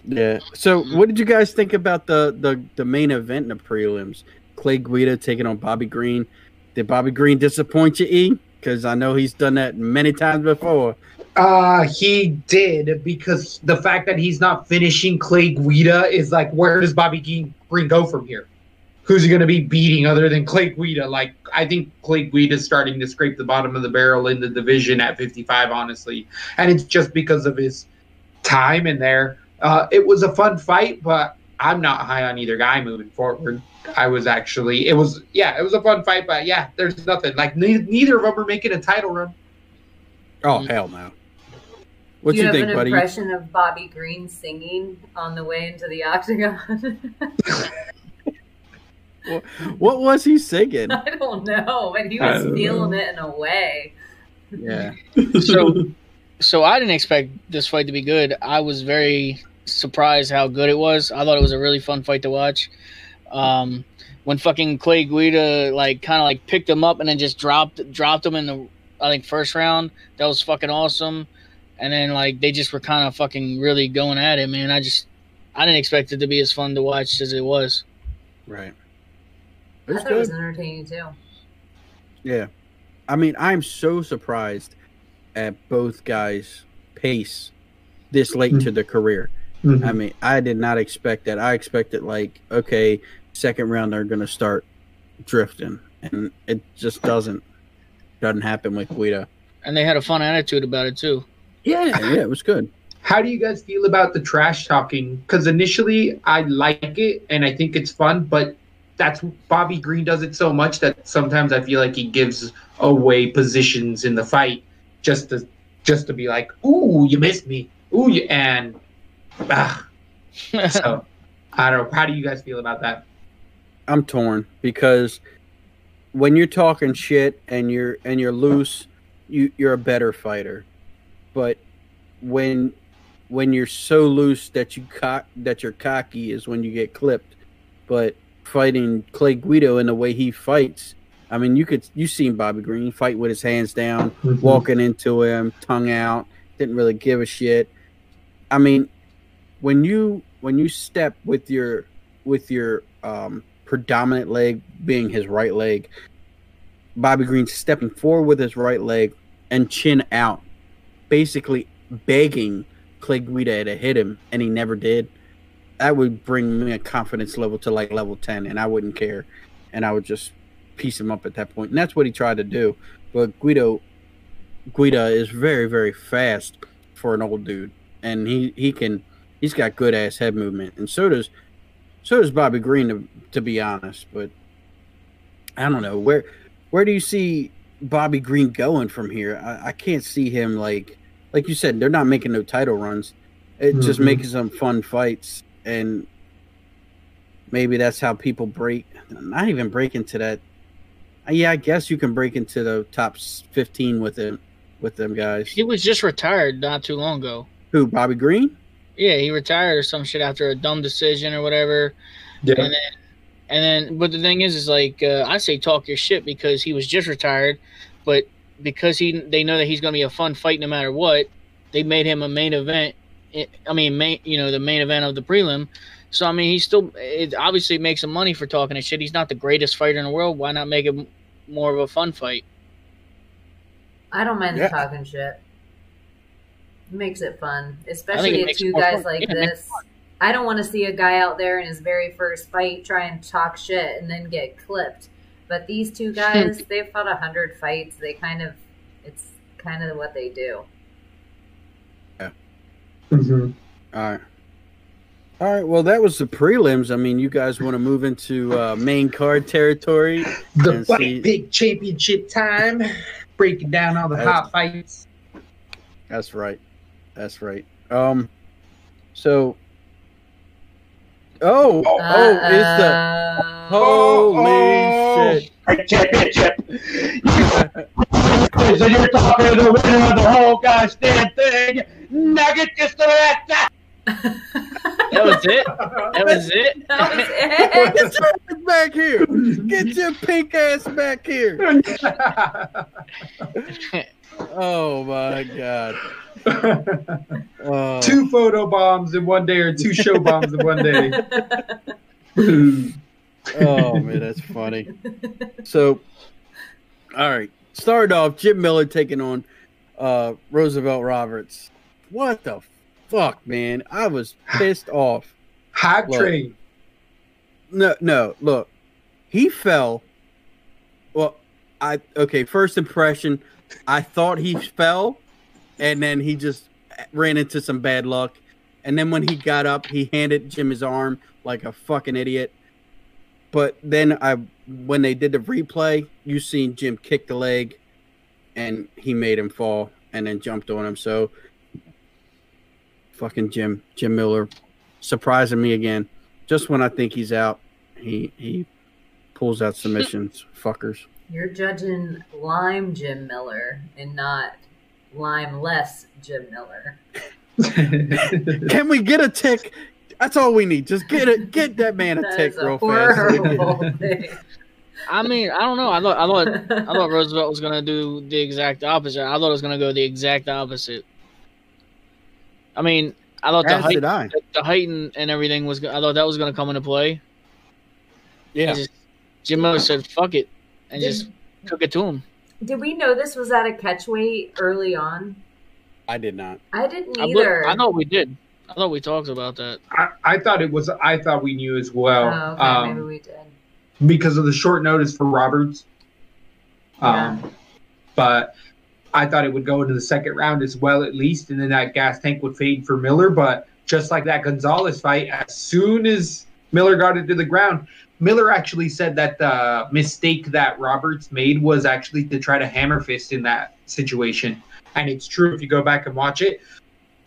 [SPEAKER 4] Yeah. So, what did you guys think about the the the main event in the prelims? Clay Guida taking on Bobby Green. Did Bobby Green disappoint you, E? Because I know he's done that many times before.
[SPEAKER 3] Uh, he did because the fact that he's not finishing Clay Guida is like, where does Bobby Green go from here? Who's he going to be beating other than Clay Guida? Like, I think Clay Guida's starting to scrape the bottom of the barrel in the division at 55, honestly. And it's just because of his time in there. Uh, it was a fun fight, but I'm not high on either guy moving forward. I was actually, it was, yeah, it was a fun fight, but yeah, there's nothing. Like, ne- neither of them are making a title run.
[SPEAKER 4] Oh hell no! What
[SPEAKER 5] Do
[SPEAKER 4] you,
[SPEAKER 5] you have
[SPEAKER 4] think,
[SPEAKER 5] an
[SPEAKER 4] buddy?
[SPEAKER 5] impression of Bobby Green singing on the way into the octagon?
[SPEAKER 4] what, what was he singing?
[SPEAKER 5] I don't know, but he was feeling
[SPEAKER 3] know.
[SPEAKER 5] it in a way.
[SPEAKER 4] Yeah.
[SPEAKER 6] So, so I didn't expect this fight to be good. I was very surprised how good it was. I thought it was a really fun fight to watch. Um, when fucking Clay Guida like kind of like picked him up and then just dropped dropped him in the I think first round. That was fucking awesome. And then like they just were kind of fucking really going at it, man. I just I didn't expect it to be as fun to watch as it was.
[SPEAKER 4] Right.
[SPEAKER 5] I
[SPEAKER 4] It's
[SPEAKER 5] thought it was entertaining too.
[SPEAKER 4] Yeah. I mean, I'm so surprised at both guys' pace this late into their career.
[SPEAKER 3] Mhm.
[SPEAKER 4] I mean, I did not expect that. I expected like, okay, second round they're gonna start drifting, and it just doesn't doesn't happen with Guida.
[SPEAKER 6] And they had a fun attitude about it too.
[SPEAKER 4] Yeah, yeah, it was good.
[SPEAKER 3] How do you guys feel about the trash talking? Because initially I like it and I think it's fun, but that's Bobby Green does it so much that sometimes I feel like he gives away positions in the fight just to just to be like, "Ooh, you missed me." Ooh, you and ah. so I don't know. How do you guys feel about that?
[SPEAKER 4] I'm torn because when you're talking shit and you're and you're loose, you you're a better fighter. But when when you're so loose that you cock that you're cocky is when you get clipped. But fighting Clay Guida in the way he fights, I mean, you could you seen Bobby Green fight with his hands down, walking into him, tongue out, didn't really give a shit. I mean, when you when you step with your with your um, predominant leg being his right leg, Bobby Green stepping forward with his right leg and chin out, basically begging Clay Guida to hit him, and he never did. That would bring me a confidence level to like level ten, and I wouldn't care, and I would just piece him up at that point. And that's what he tried to do. But Guido, Guida is very very fast for an old dude, and he he can he's got good ass head movement, and so does so does Bobby Green to, to be honest. But I don't know where where do you see Bobby Green going from here? I, I can't see him like like you said. They're not making no title runs. It's just
[SPEAKER 3] Mhm.
[SPEAKER 4] making some fun fights, and maybe that's how people break. Not even break into that. uh, Yeah, I guess you can break into the top fifteen with them with them guys.
[SPEAKER 6] he was just retired not too long ago.
[SPEAKER 4] Who Bobby Green?
[SPEAKER 6] Yeah, he retired or some shit after a dumb decision or whatever.
[SPEAKER 3] Yeah.
[SPEAKER 6] And then, and then, but the thing is, is like uh, I say, talk your shit because he was just retired, but because he they know that he's going to be a fun fight no matter what, they made him a main event. I- I mean, main, you know, the main event of the prelim. So I mean, he still it obviously makes some money for talking his shit. He's not the greatest fighter in the world. Why not make it more of a fun fight?
[SPEAKER 5] I don't mind
[SPEAKER 4] Yeah.
[SPEAKER 5] the talking shit. It makes it fun, especially
[SPEAKER 6] makes
[SPEAKER 5] two guys
[SPEAKER 6] fun.
[SPEAKER 5] like
[SPEAKER 6] Yeah,
[SPEAKER 5] this. I don't want to see a guy out there in his very first fight try and talk shit and then get clipped. But these two guys, they've fought a hundred fights. They kind of, it's kind of what they do.
[SPEAKER 3] Mhm.
[SPEAKER 4] All right. All right. Well, that was the prelims. I mean, you guys want to move into uh, main card territory?
[SPEAKER 3] The
[SPEAKER 4] And see-
[SPEAKER 3] Big Championship time, breaking down all the
[SPEAKER 4] That's-
[SPEAKER 3] hot fights.
[SPEAKER 4] That's right. That's right. Um. So. Oh, oh, is the
[SPEAKER 5] Uh,
[SPEAKER 4] holy shit!
[SPEAKER 3] Fight Championship. so you're talking to the winner of the whole gosh damn thing, Nugget Castelletta.
[SPEAKER 6] That was it. That was it.
[SPEAKER 5] that was it.
[SPEAKER 4] Get your ass back here! Get your pink ass back here! Oh my god! Oh.
[SPEAKER 3] two photo bombs in one day, or two show bombs in one day.
[SPEAKER 4] Oh man, that's funny. So, all right, started off Jim Miller taking on uh, Roosevelt Roberts. What the fuck, man? I was pissed off.
[SPEAKER 3] Hot
[SPEAKER 4] Look.
[SPEAKER 3] train.
[SPEAKER 4] No, no, look, he fell. Well, I okay. First impression, I thought he fell, and then he just ran into some bad luck. And then when he got up, he handed Jim his arm like a fucking idiot. But then I, when they did the replay, you seen Jim kick the leg, and he made him fall, and then jumped on him. So, fucking Jim, Jim Miller, surprising me again. Just when I think he's out, he he pulls out submissions, fuckers.
[SPEAKER 5] You're judging lime Jim Miller and not lime less Jim Miller.
[SPEAKER 4] Can we get a tick? That's all we need. Just get it. Get that man a
[SPEAKER 5] That
[SPEAKER 4] tick
[SPEAKER 5] is a
[SPEAKER 4] real fast.
[SPEAKER 5] thing.
[SPEAKER 6] I mean, I don't know. I thought I thought I thought Roosevelt was gonna do the exact opposite. I thought it was gonna go the exact opposite. I mean, I thought the
[SPEAKER 4] As
[SPEAKER 6] height,
[SPEAKER 4] I.
[SPEAKER 6] the, the height and, and everything was. I thought that was gonna come into play.
[SPEAKER 4] Yeah.
[SPEAKER 6] Just, Jim Miller said, "Fuck it," and
[SPEAKER 5] Did-
[SPEAKER 6] just took it to him.
[SPEAKER 5] Did we know this was at a catch weight early on?
[SPEAKER 4] I did not.
[SPEAKER 5] I didn't
[SPEAKER 6] I,
[SPEAKER 5] either.
[SPEAKER 6] I thought we did. I thought we talked about that.
[SPEAKER 3] I, I thought it was. I thought we knew as well.
[SPEAKER 5] Oh, okay,
[SPEAKER 3] um,
[SPEAKER 5] maybe we did.
[SPEAKER 3] because of the short notice for Roberts. Um, But I thought it would go into the second round as well, at least, and then that gas tank would fade for Miller. But just like that Gonzalez fight, as soon as Miller got it to the ground, Miller actually said that the mistake that Roberts made was actually to try to hammer fist in that situation. And it's true if you go back and watch it.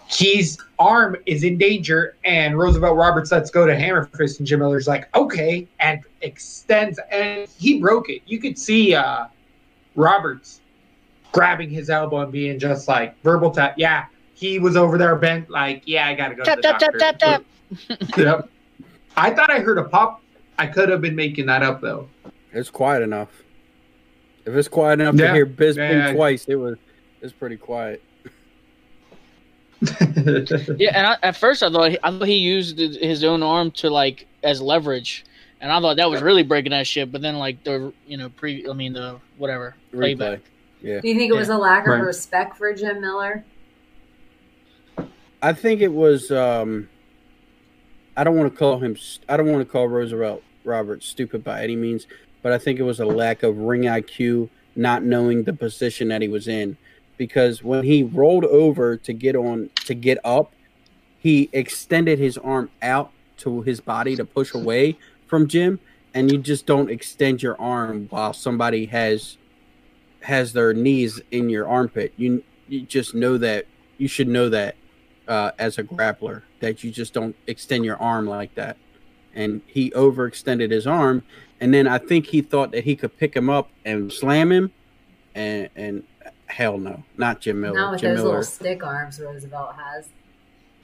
[SPEAKER 3] His arm is in danger, and Roosevelt Roberts lets go to hammer fist, and Jim Miller's like, okay, and extends, and he broke it. You could see uh, Roberts grabbing his elbow and being just like verbal tap. Yeah, he was over there bent, like, yeah, I gotta go
[SPEAKER 6] Tap,
[SPEAKER 3] to the
[SPEAKER 6] tap, tap,
[SPEAKER 3] doctor.
[SPEAKER 6] tap, tap.
[SPEAKER 3] yep. I thought I heard a pop. I could have been making that up though.
[SPEAKER 4] It's quiet enough. If it's quiet enough to hear Bisbee
[SPEAKER 3] Yeah.
[SPEAKER 4] twice, it was it's pretty quiet.
[SPEAKER 6] Yeah, and I, at first I thought he, I thought he used his own arm to like as leverage, and I thought that was really breaking that shit. But then like the you know pre I mean the whatever
[SPEAKER 4] Replay.
[SPEAKER 6] playback.
[SPEAKER 4] Yeah.
[SPEAKER 5] Do you think it was a lack of
[SPEAKER 3] Right.
[SPEAKER 5] respect for Jim Miller?
[SPEAKER 4] I think it was. um I don't want to call him. I don't want to call Roosevelt Roberts stupid by any means, but I think it was a lack of ring IQ, not knowing the position that he was in. Because when he rolled over to get on to get up, he extended his arm out to his body to push away from Jim, and you just don't extend your arm while somebody has has their knees in your armpit. You you just know that you should know that uh, as a grappler that you just don't extend your arm like that. And he overextended his arm, and then I think he thought that he could pick him up and slam him, and and hell no, not Jim Miller.
[SPEAKER 5] Not with
[SPEAKER 4] Jim
[SPEAKER 5] those
[SPEAKER 4] Miller,
[SPEAKER 5] little stick arms Roosevelt has.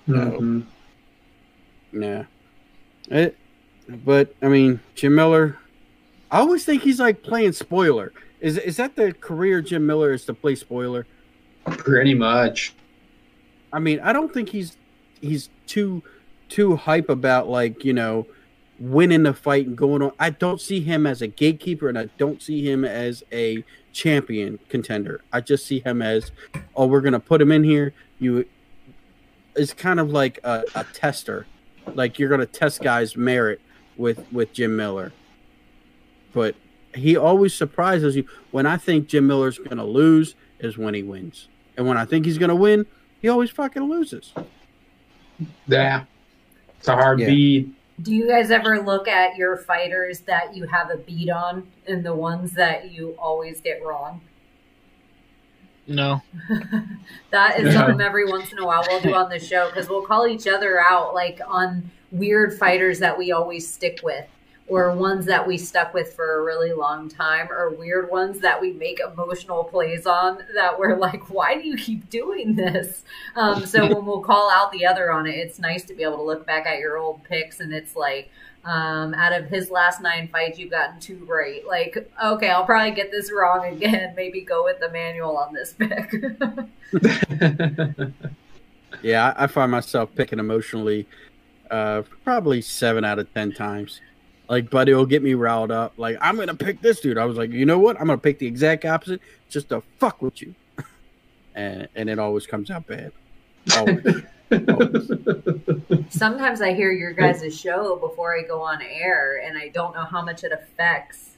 [SPEAKER 3] Mhm.
[SPEAKER 4] yeah. It, but I mean, Jim Miller. I always think he's like playing spoiler. Is is that the career Jim Miller is to play spoiler?
[SPEAKER 3] Pretty much.
[SPEAKER 4] I mean, I don't think he's he's too too hype about like you know winning the fight and going on. I don't see him as a gatekeeper, and I don't see him as a champion contender. I just see him as, oh, we're gonna put him in here. You, it's kind of like a, a tester, like you're gonna test guys' merit with with Jim Miller. But he always surprises you. When I think Jim Miller's gonna lose, is when he wins, and when I think he's gonna win, he always fucking loses.
[SPEAKER 3] Yeah. It's a hard
[SPEAKER 4] Yeah.
[SPEAKER 3] beat.
[SPEAKER 5] Do you guys ever look at your fighters that you have a beat on and the ones that you always get wrong?
[SPEAKER 6] No,
[SPEAKER 5] that is
[SPEAKER 3] Yeah.
[SPEAKER 5] something every once in a while we'll do on the show because we'll call each other out like on weird fighters that we always stick with or ones that we stuck with for a really long time or weird ones that we make emotional plays on that we're like why do you keep doing this um, so when we'll call out the other on it it's nice to be able to look back at your old picks and it's like um, out of his last nine fights, you've gotten two right. Like, okay, I'll probably get this wrong again. Maybe go with the manual on this pick.
[SPEAKER 4] Yeah, I, I find myself picking emotionally, uh, probably seven out of ten times. Like, buddy will get me riled up. Like, I'm gonna pick this dude. I was like, you know what? I'm gonna pick the exact opposite just to fuck with you, and and it always comes out bad. Always.
[SPEAKER 5] Sometimes I hear your guys' show before I go on air, and I don't know how much it affects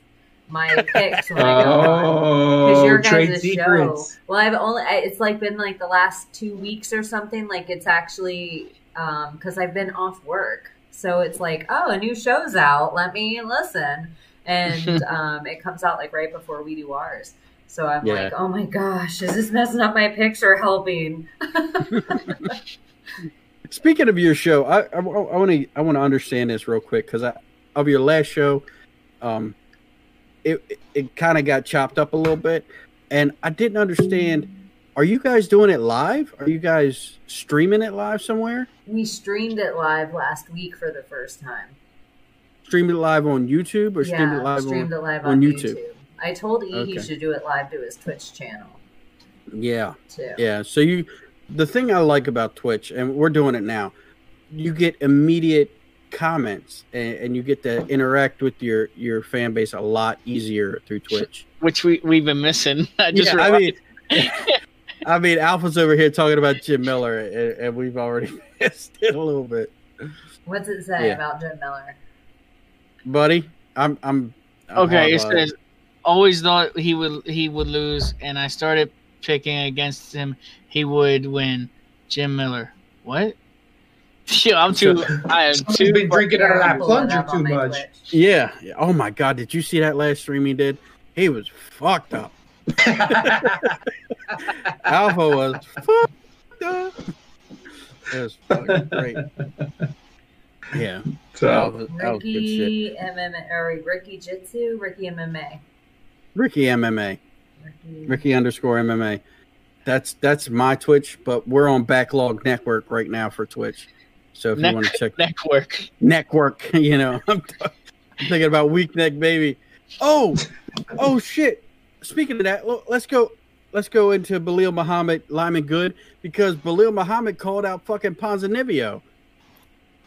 [SPEAKER 5] my picks when I go on. Because
[SPEAKER 3] Oh,
[SPEAKER 5] your
[SPEAKER 3] trade
[SPEAKER 5] guys' show.
[SPEAKER 3] secrets.
[SPEAKER 5] Well, I've only it's like been like the last two weeks or something. Like it's actually um, because I've been off work, so it's like oh, a new show's out. Let me listen, and um, it comes out like right before we do ours. So I'm
[SPEAKER 4] Yeah.
[SPEAKER 5] like, oh my gosh, is this messing up my picks or helping?
[SPEAKER 4] Speaking of your show, I I want to I want to understand this real quick because I of your last show, um, it it, it kind of got chopped up a little bit, and I didn't understand. Are you guys doing it live? Are you guys streaming it live somewhere?
[SPEAKER 5] We streamed it live last week for the first time.
[SPEAKER 4] Streamed it live on YouTube or streamed it live
[SPEAKER 5] streamed
[SPEAKER 4] on?
[SPEAKER 5] it live
[SPEAKER 4] on
[SPEAKER 5] on,
[SPEAKER 4] YouTube?
[SPEAKER 5] YouTube. I told E he should do it live to his Twitch channel
[SPEAKER 4] Yeah,
[SPEAKER 5] too.
[SPEAKER 4] yeah. So you, the thing I like about Twitch, and we're doing it now, you get immediate comments and, and you get to interact with your your fan base a lot easier through Twitch.
[SPEAKER 6] which we we've been missing. I just
[SPEAKER 4] Yeah, I
[SPEAKER 6] realized.
[SPEAKER 4] mean, I mean, Alpha's over here talking about Jim Miller, and, and we've already missed it a little bit,
[SPEAKER 5] What's it say
[SPEAKER 4] Yeah.
[SPEAKER 5] about Jim Miller?
[SPEAKER 4] buddy. I'm, I'm. I'm
[SPEAKER 6] okay, it says always thought he would he would lose, and I started picking against him. He would win. Jim Miller. What? Yo, I'm too. I am too.
[SPEAKER 3] been drinking out of that plunger too much.
[SPEAKER 4] Yeah. yeah. Oh my God! Did you see that last stream he did? He was fucked up. Alpha was fucked up. It was fucking great. Yeah. That
[SPEAKER 3] so
[SPEAKER 4] was, that was good shit.
[SPEAKER 5] Ricky MMA or Ricky Jitsu, Ricky MMA.
[SPEAKER 4] Ricky MMA.
[SPEAKER 5] Ricky,
[SPEAKER 4] Ricky underscore MMA. That's that's my Twitch, but we're on Backlog Network right now for Twitch. So if
[SPEAKER 6] Neck-
[SPEAKER 4] you want to check
[SPEAKER 6] Network.
[SPEAKER 4] network, you know, I'm, I'm thinking about Weak Neck Baby. Oh, oh shit! Speaking of that, let's go. Let's go into Belal Muhammad Lyman Good because Belal Muhammad called out fucking Ponzinibbio.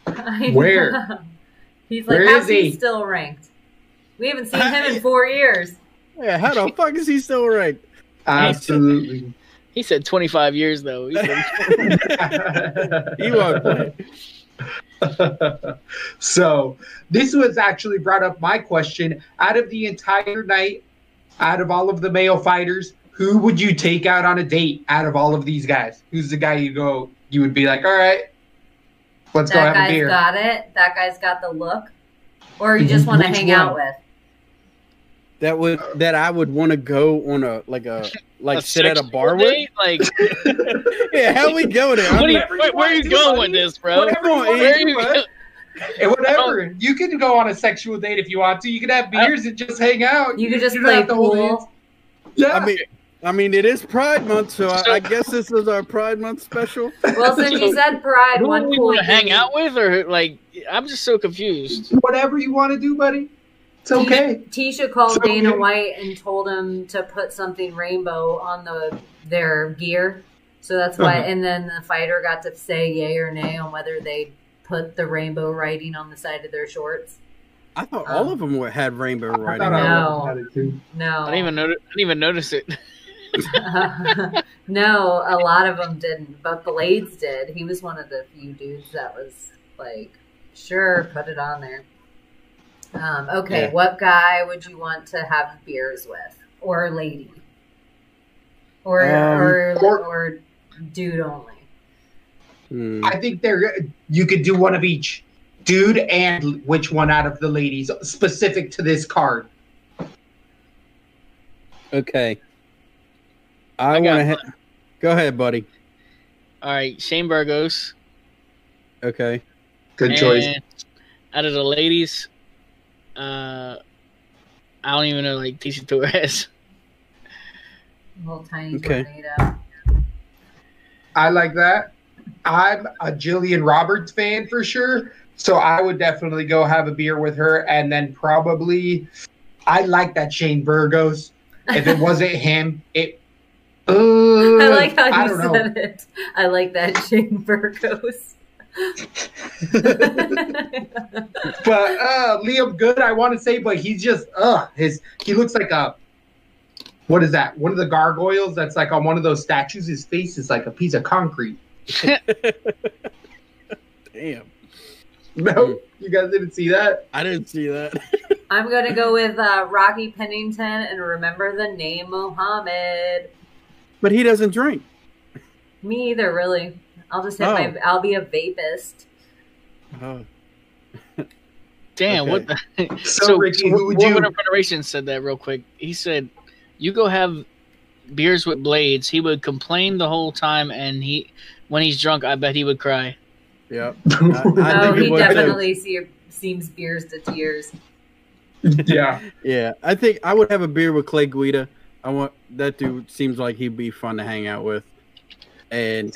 [SPEAKER 5] I
[SPEAKER 3] Where?
[SPEAKER 5] know. He's like,
[SPEAKER 3] Where
[SPEAKER 5] how's he
[SPEAKER 3] he?
[SPEAKER 5] still ranked? We haven't seen uh, him in four years.
[SPEAKER 4] Yeah, how the fuck is he still ranked?
[SPEAKER 3] absolutely.
[SPEAKER 6] He said 25 years though. He said,
[SPEAKER 4] He won't play.
[SPEAKER 3] so this was actually brought up my question out of the entire night out of all of the male fighters who would you take out on a date out of all of these guys who's the guy you go you would be like all right let's go
[SPEAKER 5] That
[SPEAKER 3] have a
[SPEAKER 5] guy's
[SPEAKER 3] beer
[SPEAKER 5] got it. That guy's got the look. Or you just mhm. want to hang
[SPEAKER 3] one?
[SPEAKER 5] out with.
[SPEAKER 4] That would that I would want to go on a like a like
[SPEAKER 6] a
[SPEAKER 4] sit at a
[SPEAKER 6] sexual
[SPEAKER 4] bar with.
[SPEAKER 6] Like,
[SPEAKER 4] Yeah, how we go there?
[SPEAKER 6] what are you,
[SPEAKER 4] like,
[SPEAKER 6] where, where are you going with this, bro?
[SPEAKER 3] Whatever you
[SPEAKER 4] Come on,
[SPEAKER 3] wanna
[SPEAKER 6] Where are you
[SPEAKER 3] bud.
[SPEAKER 6] go-
[SPEAKER 3] And whatever you can go on a sexual date if you want to you can have beers and just hang out
[SPEAKER 5] You can just
[SPEAKER 3] don't
[SPEAKER 5] play
[SPEAKER 3] have to
[SPEAKER 5] pool.
[SPEAKER 3] hands. yeah
[SPEAKER 4] I mean, I mean, it is Pride Month, so I, I guess this is our Pride Month special.
[SPEAKER 5] Well, since you said pride,
[SPEAKER 6] Who
[SPEAKER 5] one
[SPEAKER 6] do we want to hang out with, or like? I'm just so confused.
[SPEAKER 3] whatever you want to do buddy it's okay
[SPEAKER 5] Tecia called
[SPEAKER 3] So
[SPEAKER 5] Dana. White and told him to put something rainbow on the their gear. So that's why.
[SPEAKER 3] Uh-huh.
[SPEAKER 5] And then the fighter got to say yay or nay on whether they put the rainbow writing on the side of their shorts.
[SPEAKER 4] I thought all of them were, had rainbow
[SPEAKER 3] I
[SPEAKER 4] writing.
[SPEAKER 3] thought I.
[SPEAKER 5] No.
[SPEAKER 3] had it too.
[SPEAKER 5] No,
[SPEAKER 6] I didn't even notice. I didn't even notice it.
[SPEAKER 5] no, a lot of them didn't, but Blaydes did. He was one of the few dudes that was like, sure, put it on there. Um, okay,
[SPEAKER 4] Yeah.
[SPEAKER 5] what guy would you want to have beers with, or a lady, or
[SPEAKER 4] Um,
[SPEAKER 5] or,
[SPEAKER 3] or-
[SPEAKER 5] or dude only?
[SPEAKER 4] Hmm.
[SPEAKER 3] I think there you could do one of each, dude, and which one out of the ladies specific to this card.
[SPEAKER 4] Okay. I,
[SPEAKER 6] I got
[SPEAKER 4] want to. Ha- go ahead, buddy.
[SPEAKER 6] All right, Shane Burgos.
[SPEAKER 4] Okay.
[SPEAKER 3] Good choice.
[SPEAKER 6] Out of the ladies, uh, I don't even know like Tecia Torres.
[SPEAKER 5] Little tiny
[SPEAKER 4] Okay.
[SPEAKER 5] tornado.
[SPEAKER 3] I like that. I'm a Gillian Roberts fan for sure, so I would definitely go have a beer with her, and then probably I like that Shane Burgos. If it wasn't him, it. Uh,
[SPEAKER 5] I like how
[SPEAKER 3] I
[SPEAKER 5] you
[SPEAKER 3] don't know.
[SPEAKER 5] said it. I like that Shane Burgos.
[SPEAKER 3] but uh Lyman Good, I want to say, but he's just uh his he looks like a what is that? One of the gargoyles that's like on one of those statues. His face is like a piece of concrete.
[SPEAKER 4] Damn.
[SPEAKER 3] No, you guys didn't see that.
[SPEAKER 4] I didn't see that.
[SPEAKER 5] I'm gonna go with uh, Rocky Pennington and remember the name Muhammad.
[SPEAKER 4] But he doesn't drink.
[SPEAKER 5] Me either, really. I'll just hit
[SPEAKER 4] Oh.
[SPEAKER 5] my. I'll be a vapist.
[SPEAKER 4] Oh.
[SPEAKER 6] Damn,
[SPEAKER 4] Okay.
[SPEAKER 6] what the?
[SPEAKER 3] So, Ricky, who would
[SPEAKER 6] War
[SPEAKER 3] you?
[SPEAKER 6] Winner Federation said that real quick. He said, "You go have beers with Blaydes. He would complain the whole time, and he, when he's drunk, I bet he would cry."
[SPEAKER 4] Yeah, I, I
[SPEAKER 5] oh,
[SPEAKER 4] think
[SPEAKER 5] he
[SPEAKER 4] would
[SPEAKER 5] definitely see, seems beers to tears.
[SPEAKER 3] yeah.
[SPEAKER 4] Yeah, I think I would have a beer with Clay Guida. I want that dude seems like he'd be fun to hang out with. And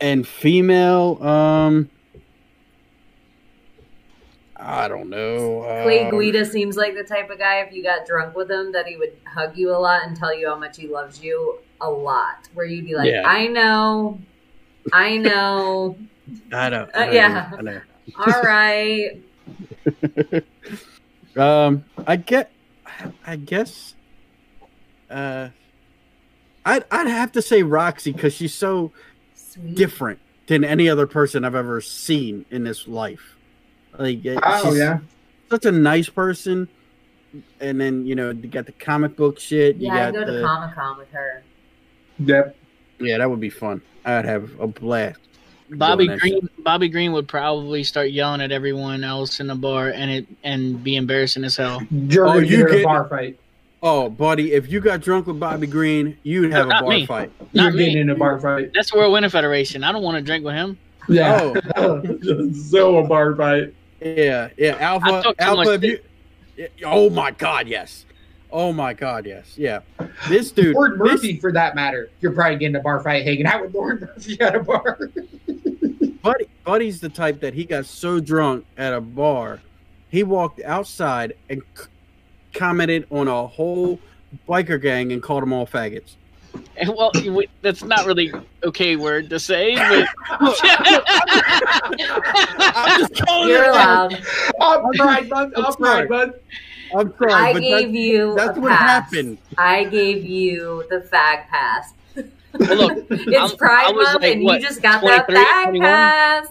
[SPEAKER 4] and female, um I don't know.
[SPEAKER 5] Clay
[SPEAKER 4] um,
[SPEAKER 5] Guida seems like the type of guy if you got drunk with him that he would hug you a lot and tell you how much he loves you a lot. Where you'd be like,
[SPEAKER 4] Yeah.
[SPEAKER 5] I know, I know,
[SPEAKER 4] I know.
[SPEAKER 5] Uh,
[SPEAKER 4] I know,
[SPEAKER 5] yeah.
[SPEAKER 4] I know.
[SPEAKER 5] all right.
[SPEAKER 4] Um, I get, I guess, uh, I'd I'd have to say Roxy because she's so
[SPEAKER 5] Sweet.
[SPEAKER 4] different than any other person I've ever seen in this life. Like,
[SPEAKER 3] Oh
[SPEAKER 4] she's
[SPEAKER 3] yeah.
[SPEAKER 4] such a nice person, and then you know you got the comic book shit. You
[SPEAKER 5] Yeah, I'd
[SPEAKER 4] got
[SPEAKER 5] go to
[SPEAKER 4] the,
[SPEAKER 5] Comic Con with her.
[SPEAKER 3] Yep.
[SPEAKER 4] yeah, that would be fun. I'd have a blast.
[SPEAKER 6] Bobby
[SPEAKER 4] doing that
[SPEAKER 6] Green Bobby Green would probably start yelling at everyone else in the bar and it and be embarrassing as hell.
[SPEAKER 3] You're
[SPEAKER 4] Oh,
[SPEAKER 3] gonna
[SPEAKER 4] you
[SPEAKER 3] get a bar fight.
[SPEAKER 4] Oh, buddy, if you got drunk with Bobby Green, you'd have a
[SPEAKER 6] Not
[SPEAKER 4] bar
[SPEAKER 6] me.
[SPEAKER 4] fight.
[SPEAKER 6] Not
[SPEAKER 3] You're
[SPEAKER 6] me.
[SPEAKER 3] getting in a bar fight.
[SPEAKER 6] That's the World Winter Federation. I don't want to drink with him.
[SPEAKER 3] Yeah.
[SPEAKER 4] Oh,
[SPEAKER 3] so a bar fight.
[SPEAKER 4] Yeah, yeah. Alpha, Alpha.
[SPEAKER 6] much
[SPEAKER 4] you, oh my God, yes. Oh my God, yes. Yeah. This dude.
[SPEAKER 3] Lauren
[SPEAKER 4] this-
[SPEAKER 3] Murphy, for that matter. You're probably getting a bar fight hanging out with Lauren Murphy at a bar.
[SPEAKER 4] Buddy, Buddy's the type that he got so drunk at a bar, he walked outside and c- commented on a whole biker gang and called them all faggots.
[SPEAKER 6] And, well, wait, that's not really okay word to say, but
[SPEAKER 4] I'm just calling
[SPEAKER 5] You're
[SPEAKER 4] it out.
[SPEAKER 5] allowed.
[SPEAKER 3] Up Pride Month.
[SPEAKER 4] I'm
[SPEAKER 3] Up
[SPEAKER 4] sorry.
[SPEAKER 3] Month.
[SPEAKER 4] I'm sorry,
[SPEAKER 5] I
[SPEAKER 4] but
[SPEAKER 5] gave
[SPEAKER 4] that,
[SPEAKER 5] you
[SPEAKER 4] that's
[SPEAKER 5] a
[SPEAKER 4] what
[SPEAKER 5] pass.
[SPEAKER 4] happened.
[SPEAKER 5] I gave you the fag pass.
[SPEAKER 6] Well, look,
[SPEAKER 5] It's
[SPEAKER 6] I'm-
[SPEAKER 5] Pride
[SPEAKER 6] was
[SPEAKER 5] Month,
[SPEAKER 6] like,
[SPEAKER 5] and
[SPEAKER 6] what,
[SPEAKER 5] you just got
[SPEAKER 6] 23,
[SPEAKER 5] that fag
[SPEAKER 6] 21?
[SPEAKER 5] pass.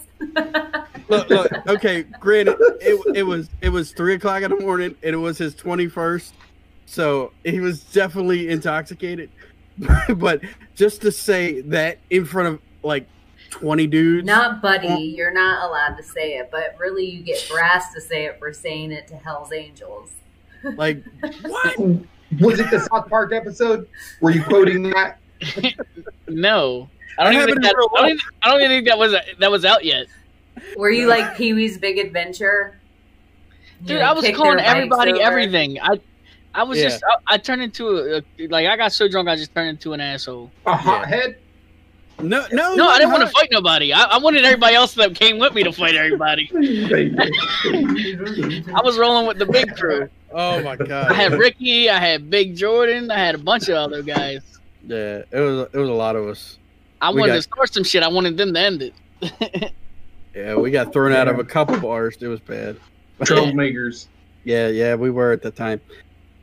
[SPEAKER 4] Look, look. Okay, granted, it, it was it was three o'clock in the morning, and it was his twenty first, so he was definitely intoxicated. but just to say that in front of like twenty dudes,
[SPEAKER 5] Not buddy, you're not allowed to say it, but really you get brass to say it for saying it to Hell's Angels.
[SPEAKER 4] like what?
[SPEAKER 3] Was it the South Park episode? Were you quoting that?
[SPEAKER 6] no. I don't,
[SPEAKER 4] I
[SPEAKER 6] even think that, I, don't even, I don't even think that was that was out yet.
[SPEAKER 5] Were you like Pee Wee's Big Adventure? You
[SPEAKER 6] Dude,
[SPEAKER 5] know,
[SPEAKER 6] I was calling everybody everything. I I was
[SPEAKER 4] Yeah.
[SPEAKER 6] just I, I turned into a, a- like I got so drunk I just turned into an asshole.
[SPEAKER 3] A hothead?
[SPEAKER 4] No, no,
[SPEAKER 6] No, I didn't want to fight nobody. I, I wanted everybody else that came with me to fight everybody. I was rolling with the big crew.
[SPEAKER 4] Oh my god!
[SPEAKER 6] I had Ricky, I had Big Jordan, I had a bunch of other guys.
[SPEAKER 4] yeah, it was it was a lot of us.
[SPEAKER 6] I
[SPEAKER 4] We
[SPEAKER 6] wanted
[SPEAKER 4] got-
[SPEAKER 6] to start some shit. I wanted them to end it.
[SPEAKER 4] Yeah, we got thrown out of a couple bars. It was bad.
[SPEAKER 3] Troublemakers.
[SPEAKER 4] Yeah, yeah, we were at the time.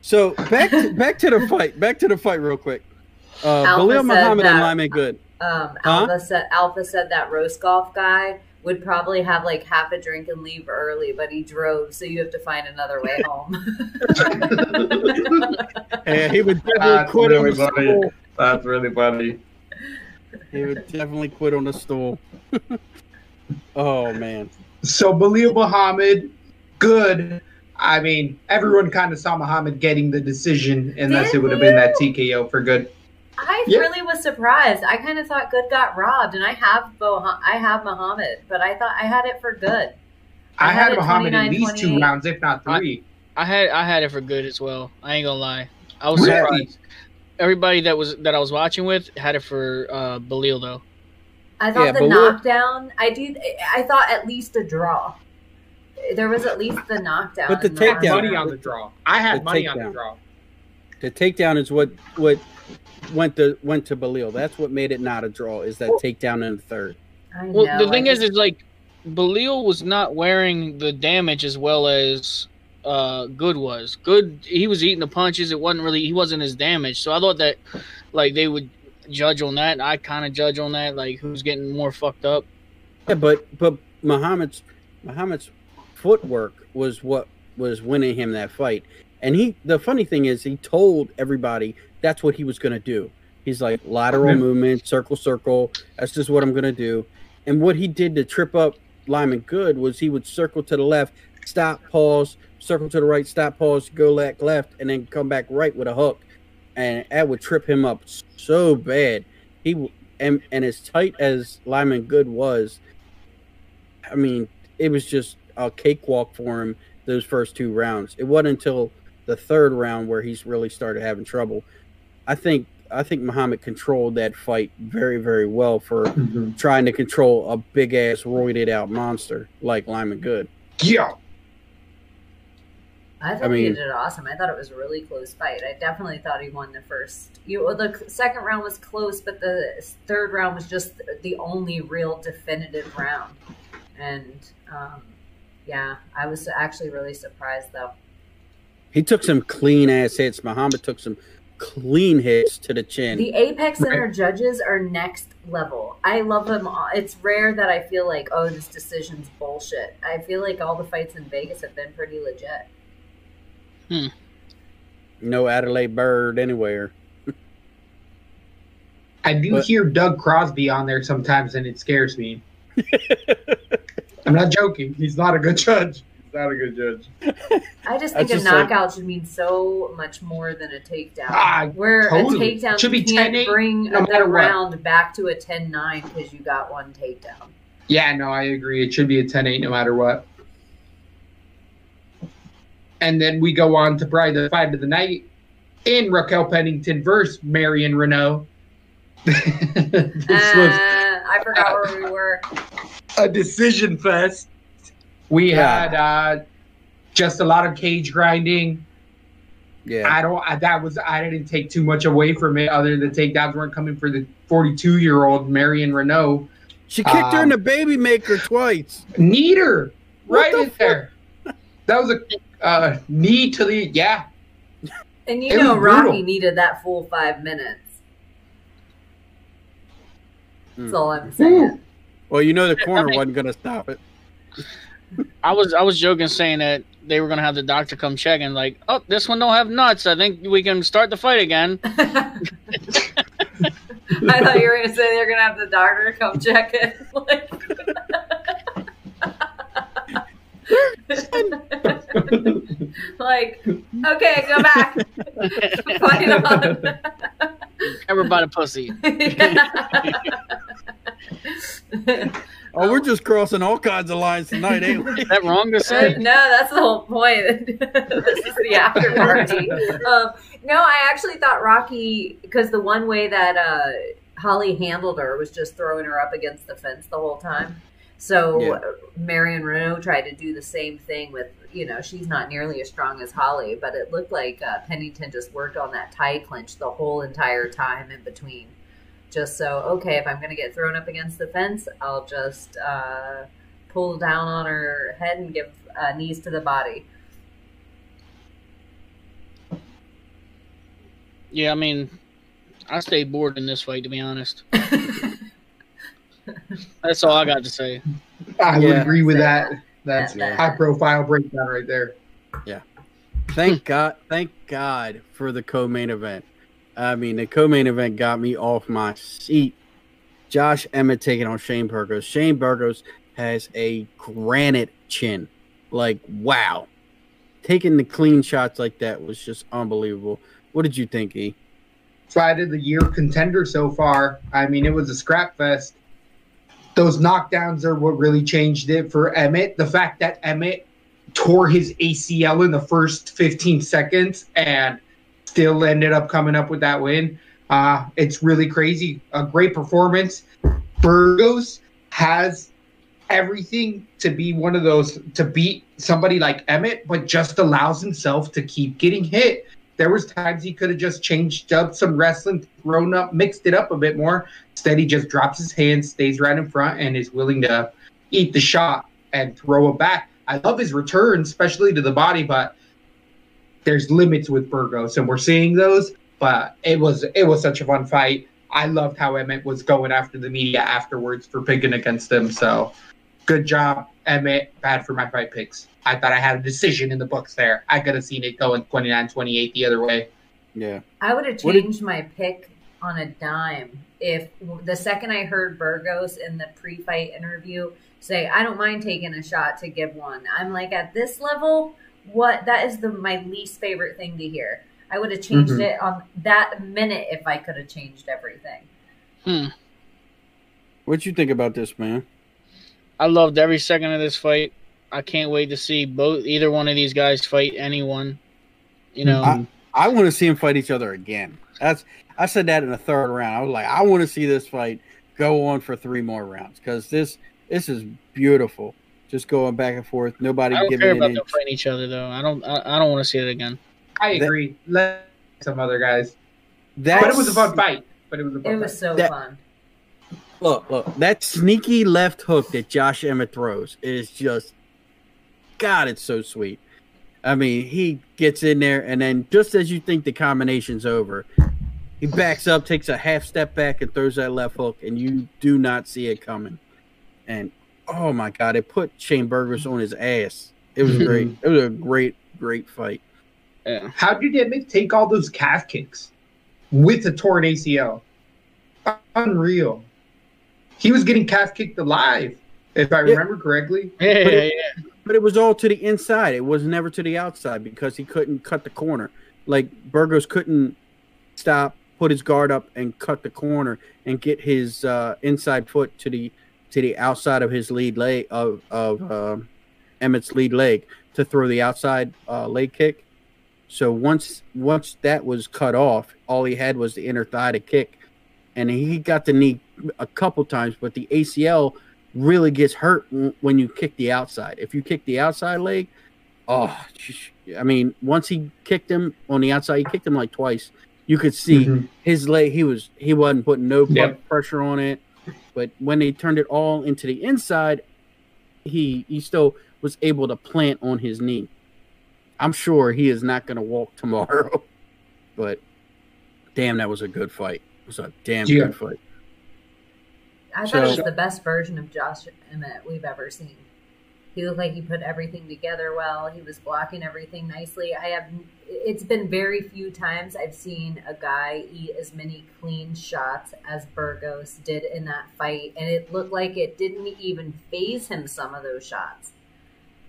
[SPEAKER 4] So back to, back to the fight. Back to the fight, real quick. Uh,
[SPEAKER 5] Alpha
[SPEAKER 4] Khalil
[SPEAKER 5] said
[SPEAKER 4] Muhammad and
[SPEAKER 5] that-
[SPEAKER 4] Lyman Good.
[SPEAKER 5] Um,
[SPEAKER 4] Huh?
[SPEAKER 5] Alpha said Alpha said that roast golf guy would probably have like half a drink and leave early, but he drove, so you have to find another way home.
[SPEAKER 4] Yeah, he would definitely
[SPEAKER 3] That's
[SPEAKER 4] quit
[SPEAKER 3] really
[SPEAKER 4] on the
[SPEAKER 3] funny.
[SPEAKER 4] stool.
[SPEAKER 3] That's really funny.
[SPEAKER 4] He would definitely quit on the stool. oh man.
[SPEAKER 3] So Belal Muhammad, good. I mean, everyone kind of saw Muhammad getting the decision, unless
[SPEAKER 5] Did
[SPEAKER 3] it would have been that TKO for good.
[SPEAKER 5] I
[SPEAKER 3] Yeah.
[SPEAKER 5] really was surprised. I kind of thought Good got robbed, and I have Bo- I have Muhammad, but I thought I had it for Good.
[SPEAKER 3] I,
[SPEAKER 5] I had
[SPEAKER 3] had Muhammad at
[SPEAKER 5] 29,
[SPEAKER 3] least two rounds, if not three.
[SPEAKER 6] I had I had it for good as well. I ain't gonna lie. I was
[SPEAKER 3] Really?
[SPEAKER 6] surprised. Everybody that was that I was watching with had it for uh Belal though.
[SPEAKER 5] I thought
[SPEAKER 4] Yeah,
[SPEAKER 5] the knockdown. I do. I thought at least a draw. There was at least the knockdown.
[SPEAKER 4] But the
[SPEAKER 5] in
[SPEAKER 4] takedown-
[SPEAKER 3] money on the draw. I had
[SPEAKER 4] The
[SPEAKER 3] money on the draw.
[SPEAKER 4] The takedown is what what went to went to Belal. That's what made it not a draw. Is that takedown in the third?
[SPEAKER 5] I
[SPEAKER 6] Well,
[SPEAKER 5] know,
[SPEAKER 6] the thing
[SPEAKER 5] I
[SPEAKER 6] is,
[SPEAKER 5] just-
[SPEAKER 6] is like Belal was not wearing the damage as well as uh Good was. Good, he was eating the punches. It wasn't really he wasn't as damaged. So I thought that like they would judge on that. I kind of judge on that, like who's getting more fucked up.
[SPEAKER 4] Yeah, but but Muhammad's Muhammad's footwork was what was winning him that fight. And he the funny thing is he told everybody that's what he was gonna do. He's like lateral
[SPEAKER 3] Yeah.
[SPEAKER 4] movement, circle, circle. That's just what I'm gonna do. And what he did to trip up Lyman Good was he would circle to the left, stop, pause, circle to the right, stop, pause, go left, left, and then come back right with a hook. And that would trip him up so bad. He and and as tight as Lyman Good was, I mean, it was just a cakewalk for him those first two rounds. It wasn't until the third round where he's really started having trouble. I think I think Muhammad controlled that fight very very well for
[SPEAKER 3] Mhm.
[SPEAKER 4] trying to control a big ass roided out monster like Lyman Good.
[SPEAKER 3] Yeah.
[SPEAKER 5] I thought
[SPEAKER 4] I mean-
[SPEAKER 5] he did awesome. I thought it was a really close fight. I definitely thought he won the first. You, well, the second round was close, but the third round was just the only real definitive round. And um, yeah, I was actually really surprised though.
[SPEAKER 4] He took some clean ass hits. Muhammad took some clean hits to the chin.
[SPEAKER 5] The Apex Center judges are next level. I love them. all. It's rare that I feel like, oh, this decision's bullshit. I feel like all the fights in Vegas have been pretty legit. Hmm.
[SPEAKER 4] No Adelaide Byrd anywhere.
[SPEAKER 3] I do
[SPEAKER 4] But-
[SPEAKER 3] hear Doug Crosby on there sometimes, and it scares me. I'm not joking. He's not a good judge. He's not a good judge.
[SPEAKER 5] I just
[SPEAKER 4] That's
[SPEAKER 5] think a
[SPEAKER 4] just like-
[SPEAKER 5] knockout should mean so much more than a takedown.
[SPEAKER 3] Ah,
[SPEAKER 5] Where
[SPEAKER 3] totally.
[SPEAKER 5] a takedown
[SPEAKER 3] Should be
[SPEAKER 5] you can't
[SPEAKER 3] 10-8
[SPEAKER 5] bring
[SPEAKER 3] no
[SPEAKER 5] a,
[SPEAKER 3] matter what.
[SPEAKER 5] round back to a 10-9 because you got one takedown.
[SPEAKER 3] Yeah, no, I agree. It should be a 10 8 no matter what. And then we go on to probably the fight of the night in Raquel Pennington versus Marion Reneau. this was
[SPEAKER 5] Uh, I forgot where we were.
[SPEAKER 3] a decision fest. We
[SPEAKER 4] Yeah.
[SPEAKER 3] had uh, just a lot of cage grinding.
[SPEAKER 4] Yeah.
[SPEAKER 3] I don't. I, that was. I didn't take too much away from it, other than takedowns weren't coming for the 42 year old Marion Reneau.
[SPEAKER 4] She kicked her in
[SPEAKER 3] Um,
[SPEAKER 4] the baby maker twice.
[SPEAKER 3] Neater,
[SPEAKER 4] her
[SPEAKER 3] right
[SPEAKER 4] the
[SPEAKER 3] in there. That was a uh, knee to the yeah.
[SPEAKER 5] And you
[SPEAKER 3] It
[SPEAKER 5] know Rocky
[SPEAKER 3] brutal.
[SPEAKER 5] needed that full five minutes. That's
[SPEAKER 4] Hmm.
[SPEAKER 5] all I'm saying.
[SPEAKER 4] Well, you know the
[SPEAKER 6] I
[SPEAKER 4] corner
[SPEAKER 6] mean-
[SPEAKER 4] wasn't gonna stop it.
[SPEAKER 6] I was I was joking saying that they were gonna have the doctor come check and like, oh, this one don't have nuts. I think we can start the fight again.
[SPEAKER 5] I thought you were going to say they're going to have the doctor come check it. like, okay, go back. Fight on.
[SPEAKER 6] Everybody pussy.
[SPEAKER 4] Oh, we're just crossing all kinds of lines tonight, ain't we?
[SPEAKER 6] Is that wrong to
[SPEAKER 5] Uh,
[SPEAKER 6] say?
[SPEAKER 5] no, that's the whole point. this is the after party. Um, no, I actually thought Rocky because the one way that uh, Holly handled her was just throwing her up against the fence the whole time. So
[SPEAKER 4] Yeah.
[SPEAKER 5] uh, Marion Reneau tried to do the same thing with you know she's not nearly as strong as Holly, but it looked like uh, Pennington just worked on that tie clinch the whole entire time in between. Just so okay, if I'm going to get thrown up against the fence, I'll just. Uh, pull down on her head and give uh, knees to the body.
[SPEAKER 6] Yeah, I mean, I stayed bored in this fight to be honest. That's all I got to say.
[SPEAKER 3] I would agree with that. That's
[SPEAKER 5] Yeah.
[SPEAKER 3] high profile breakdown right there. Yeah.
[SPEAKER 4] Thank God, thank God for the co-main event. I mean, the co-main event got me off my seat. Josh Emmett taking on Shane Burgos. Shane Burgos has a granite chin. Like, wow. Taking the clean shots like that was just unbelievable. What did you think, E?
[SPEAKER 3] Fight of the year contender so far. I mean, it was a scrap fest. Those knockdowns are what really changed it for Emmett. The fact that Emmett tore his ACL in the first 15 seconds and still ended up coming up with that win. Uh, it's really crazy. A great performance. Burgos has everything to be one of those to beat somebody like Emmett, but just allows himself to keep getting hit. There was times he could have just changed up some wrestling, thrown up, mixed it up a bit more. Instead, he just drops his hands, stays right in front, and is willing to eat the shot and throw it back. I love his return, especially to the body, but there's limits with Burgos, and we're seeing those. But it was it was such a fun fight. I loved how Emmett was going after the media afterwards for picking against him. So good job, Emmett. Bad for my fight picks. I thought I had a decision in the books there. I could have seen it going 29 28 the other way.
[SPEAKER 4] Yeah.
[SPEAKER 5] I would have
[SPEAKER 4] What did-
[SPEAKER 5] changed my pick on a dime if the second I heard Burgos in the pre-fight interview say, "I don't mind taking a shot to give one." I'm like, at this level, what? That is the my least favorite thing to hear. I would have changed
[SPEAKER 3] Mhm.
[SPEAKER 5] it on that minute if I could have changed everything.
[SPEAKER 6] Hmm.
[SPEAKER 4] What you think about this, man?
[SPEAKER 6] I loved every second of this fight. I can't wait to see both either one of these guys fight anyone. You know,
[SPEAKER 4] I, I want to see them fight each other again. That's I said that in the third round. I was like, I want to see this fight go on for three more rounds because this this is beautiful. Just going back and forth. Nobody
[SPEAKER 6] I don't
[SPEAKER 4] giving
[SPEAKER 6] care about them
[SPEAKER 4] inch.
[SPEAKER 6] fighting each other though. I don't. I, I don't want to see it again.
[SPEAKER 3] I
[SPEAKER 4] That-
[SPEAKER 3] agree. Let some other guys.
[SPEAKER 4] That's,
[SPEAKER 3] but it was a fun fight. But it was a fun
[SPEAKER 5] It was
[SPEAKER 3] fight.
[SPEAKER 5] so
[SPEAKER 4] That-
[SPEAKER 5] fun.
[SPEAKER 4] Look, look, that sneaky left hook that Josh Emmett throws is just, God, it's so sweet. I mean, he gets in there, and then just as you think the combination's over, he backs up, takes a half step back, and throws that left hook, and you do not see it coming. And oh my God, it put Shane Burgos on his ass. It was great. It was a great, great fight.
[SPEAKER 6] Yeah.
[SPEAKER 3] How did Emmett take all those calf kicks with a torn ACL? Unreal. He was getting calf kicked alive, if I
[SPEAKER 4] Yeah.
[SPEAKER 3] remember correctly.
[SPEAKER 6] Yeah,
[SPEAKER 4] But
[SPEAKER 6] yeah,
[SPEAKER 4] it-
[SPEAKER 6] yeah.
[SPEAKER 4] But it was all to the inside. It was never to the outside because he couldn't cut the corner. Like Burgos couldn't stop, put his guard up, and cut the corner and get his uh, inside foot to the to the outside of his lead leg of of um Emmett's lead leg to throw the outside uh, leg kick. So once once that was cut off, all he had was the inner thigh to kick, and he got the knee a couple times. But the ACL really gets hurt when you kick the outside. If you kick the outside leg, oh, I mean, once he kicked him on the outside, he kicked him like twice. You could see
[SPEAKER 3] Mhm.
[SPEAKER 4] his leg. He was he wasn't putting no
[SPEAKER 3] Yep.
[SPEAKER 4] pressure on it, but when they turned it all into the inside, he he still was able to plant on his knee. I'm sure he is not going to walk tomorrow, but damn, that was a good fight. It was a damn
[SPEAKER 3] Yeah.
[SPEAKER 4] good fight.
[SPEAKER 5] I thought it was the best version of Josh Emmett we've ever seen. He looked like he put everything together well. He was blocking everything nicely. I have. It's been very few times I've seen a guy eat as many clean shots as Burgos did in that fight, and it looked like it didn't even phase him. Some of those shots.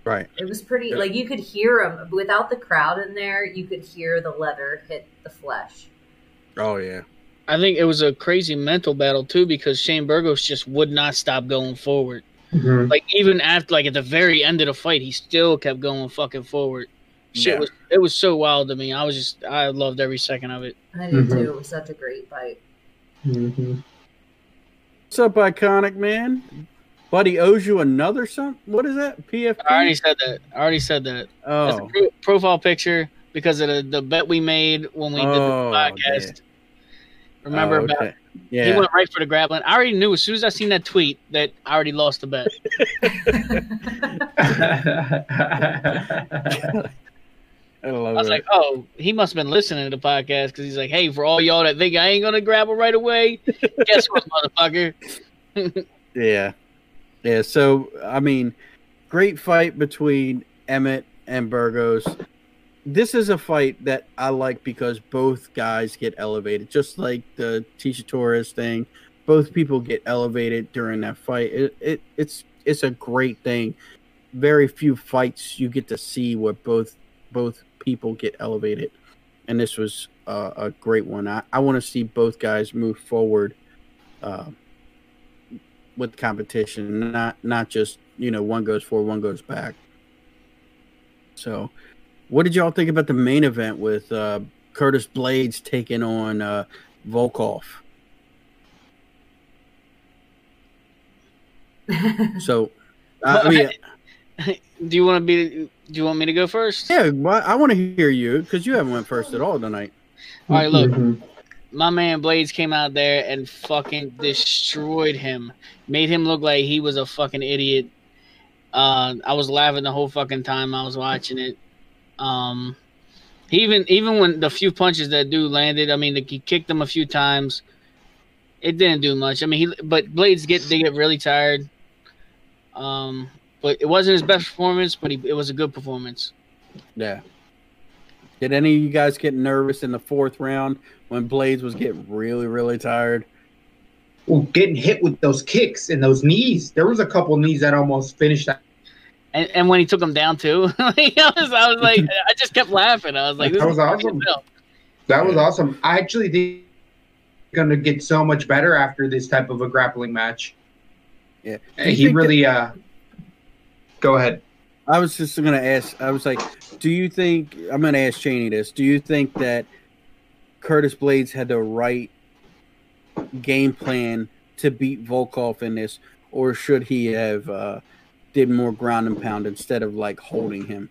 [SPEAKER 4] Right.
[SPEAKER 5] It was pretty. Like you could hear him without the crowd in there. You could hear the leather hit the flesh.
[SPEAKER 4] Oh yeah.
[SPEAKER 6] I think it was a crazy mental battle too because Shane Burgos just would not stop going forward.
[SPEAKER 3] Mhm.
[SPEAKER 6] Like even after, like at the very end of the fight, he still kept going fucking forward. Shit
[SPEAKER 4] Yeah.
[SPEAKER 6] was it was so wild to me. I was just I loved every second of it.
[SPEAKER 5] I did
[SPEAKER 3] Mhm.
[SPEAKER 5] too. It was such a great fight.
[SPEAKER 3] Mhm.
[SPEAKER 4] What's up, iconic man? Buddy owes you another something. What is that? PFP.
[SPEAKER 6] I already said that. I already said that. That's a
[SPEAKER 4] oh,
[SPEAKER 6] pro- profile picture because of the, the bet we made when we did the
[SPEAKER 4] Oh,
[SPEAKER 6] podcast. Remember
[SPEAKER 4] Oh,
[SPEAKER 6] about
[SPEAKER 4] okay.
[SPEAKER 6] he went right for the grappling. I already knew as soon as I seen that tweet that I already lost the bet.
[SPEAKER 4] I love
[SPEAKER 6] I was
[SPEAKER 4] it.
[SPEAKER 6] like, oh, he must have been listening to the podcast because he's like, hey, for all y'all that think I ain't gonna grapple right away, guess what, motherfucker?
[SPEAKER 4] yeah, yeah. So I mean, great fight between Emmett and Burgos. This is a fight that I like because both guys get elevated, just like the Tecia Torres thing. Both people get elevated during that fight. It, it it's it's a great thing. Very few fights you get to see where both both people get elevated, and this was uh, a great one. I, I want to see both guys move forward. Uh, with competition, not not just you know one goes forward, one goes back. So, what did y'all think about the main event with uh, Curtis Blaydes taking on uh, Volkov? So, I I mean,
[SPEAKER 6] Do you want to be? Do you want me to go first?
[SPEAKER 4] yeah, well, I want to hear you because you haven't went first at all tonight.
[SPEAKER 6] All right, look.
[SPEAKER 3] Mhm.
[SPEAKER 6] my man Blaydes came out there and fucking destroyed him. Made him look like he was a fucking idiot. Uh, I was laughing the whole fucking time I was watching it. Um, he even even when the few punches that dude landed, I mean, he kicked him a few times. It didn't do much. I mean, he but Blaydes get they get really tired. Um, but it wasn't his best performance, but he, it was a good performance.
[SPEAKER 4] Yeah. Did any of you guys get nervous in the fourth round when Blaydes was getting really, really tired?
[SPEAKER 3] Well, getting hit with those kicks and those knees. There was a couple knees that almost finished that.
[SPEAKER 6] And, and when he took him down too, I was, I was like, I just kept laughing. I was like, this
[SPEAKER 3] That
[SPEAKER 6] is
[SPEAKER 3] was
[SPEAKER 6] funny
[SPEAKER 3] awesome. That was awesome. I actually think going to get so much better after this type of a grappling match.
[SPEAKER 4] Yeah. Do you
[SPEAKER 3] He
[SPEAKER 4] think
[SPEAKER 3] really. uh Go ahead.
[SPEAKER 4] I was just gonna ask. I was like, do you think I'm gonna ask Cheney this? Do you think that Curtis Blaydes had the right game plan to beat Volkov in this, or should he have uh, did more ground and pound instead of like holding him?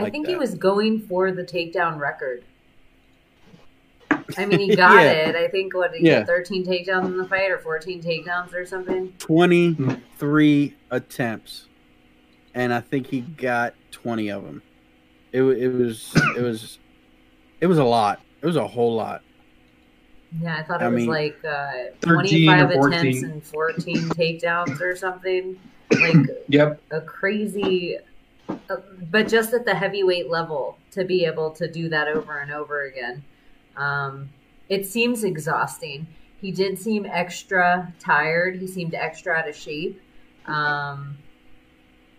[SPEAKER 5] I
[SPEAKER 4] like
[SPEAKER 5] think he was going for the takedown record. I mean, he got
[SPEAKER 4] Yeah.
[SPEAKER 5] it. I think what did he
[SPEAKER 4] Yeah.
[SPEAKER 5] get 13 takedowns in the fight or 14 takedowns or something.
[SPEAKER 4] 23 attempts, and I think he got 20 of them. It, it was it was it was a lot. It was a whole lot.
[SPEAKER 5] Yeah, I thought it
[SPEAKER 4] I
[SPEAKER 5] was
[SPEAKER 4] mean,
[SPEAKER 5] like uh, 25 attempts and 14 takedowns or something. Like
[SPEAKER 3] Yep.
[SPEAKER 5] a crazy, uh, but just at the heavyweight level to be able to do that over and over again. Um, it seems exhausting. He did seem extra tired. He seemed extra out of shape. Um,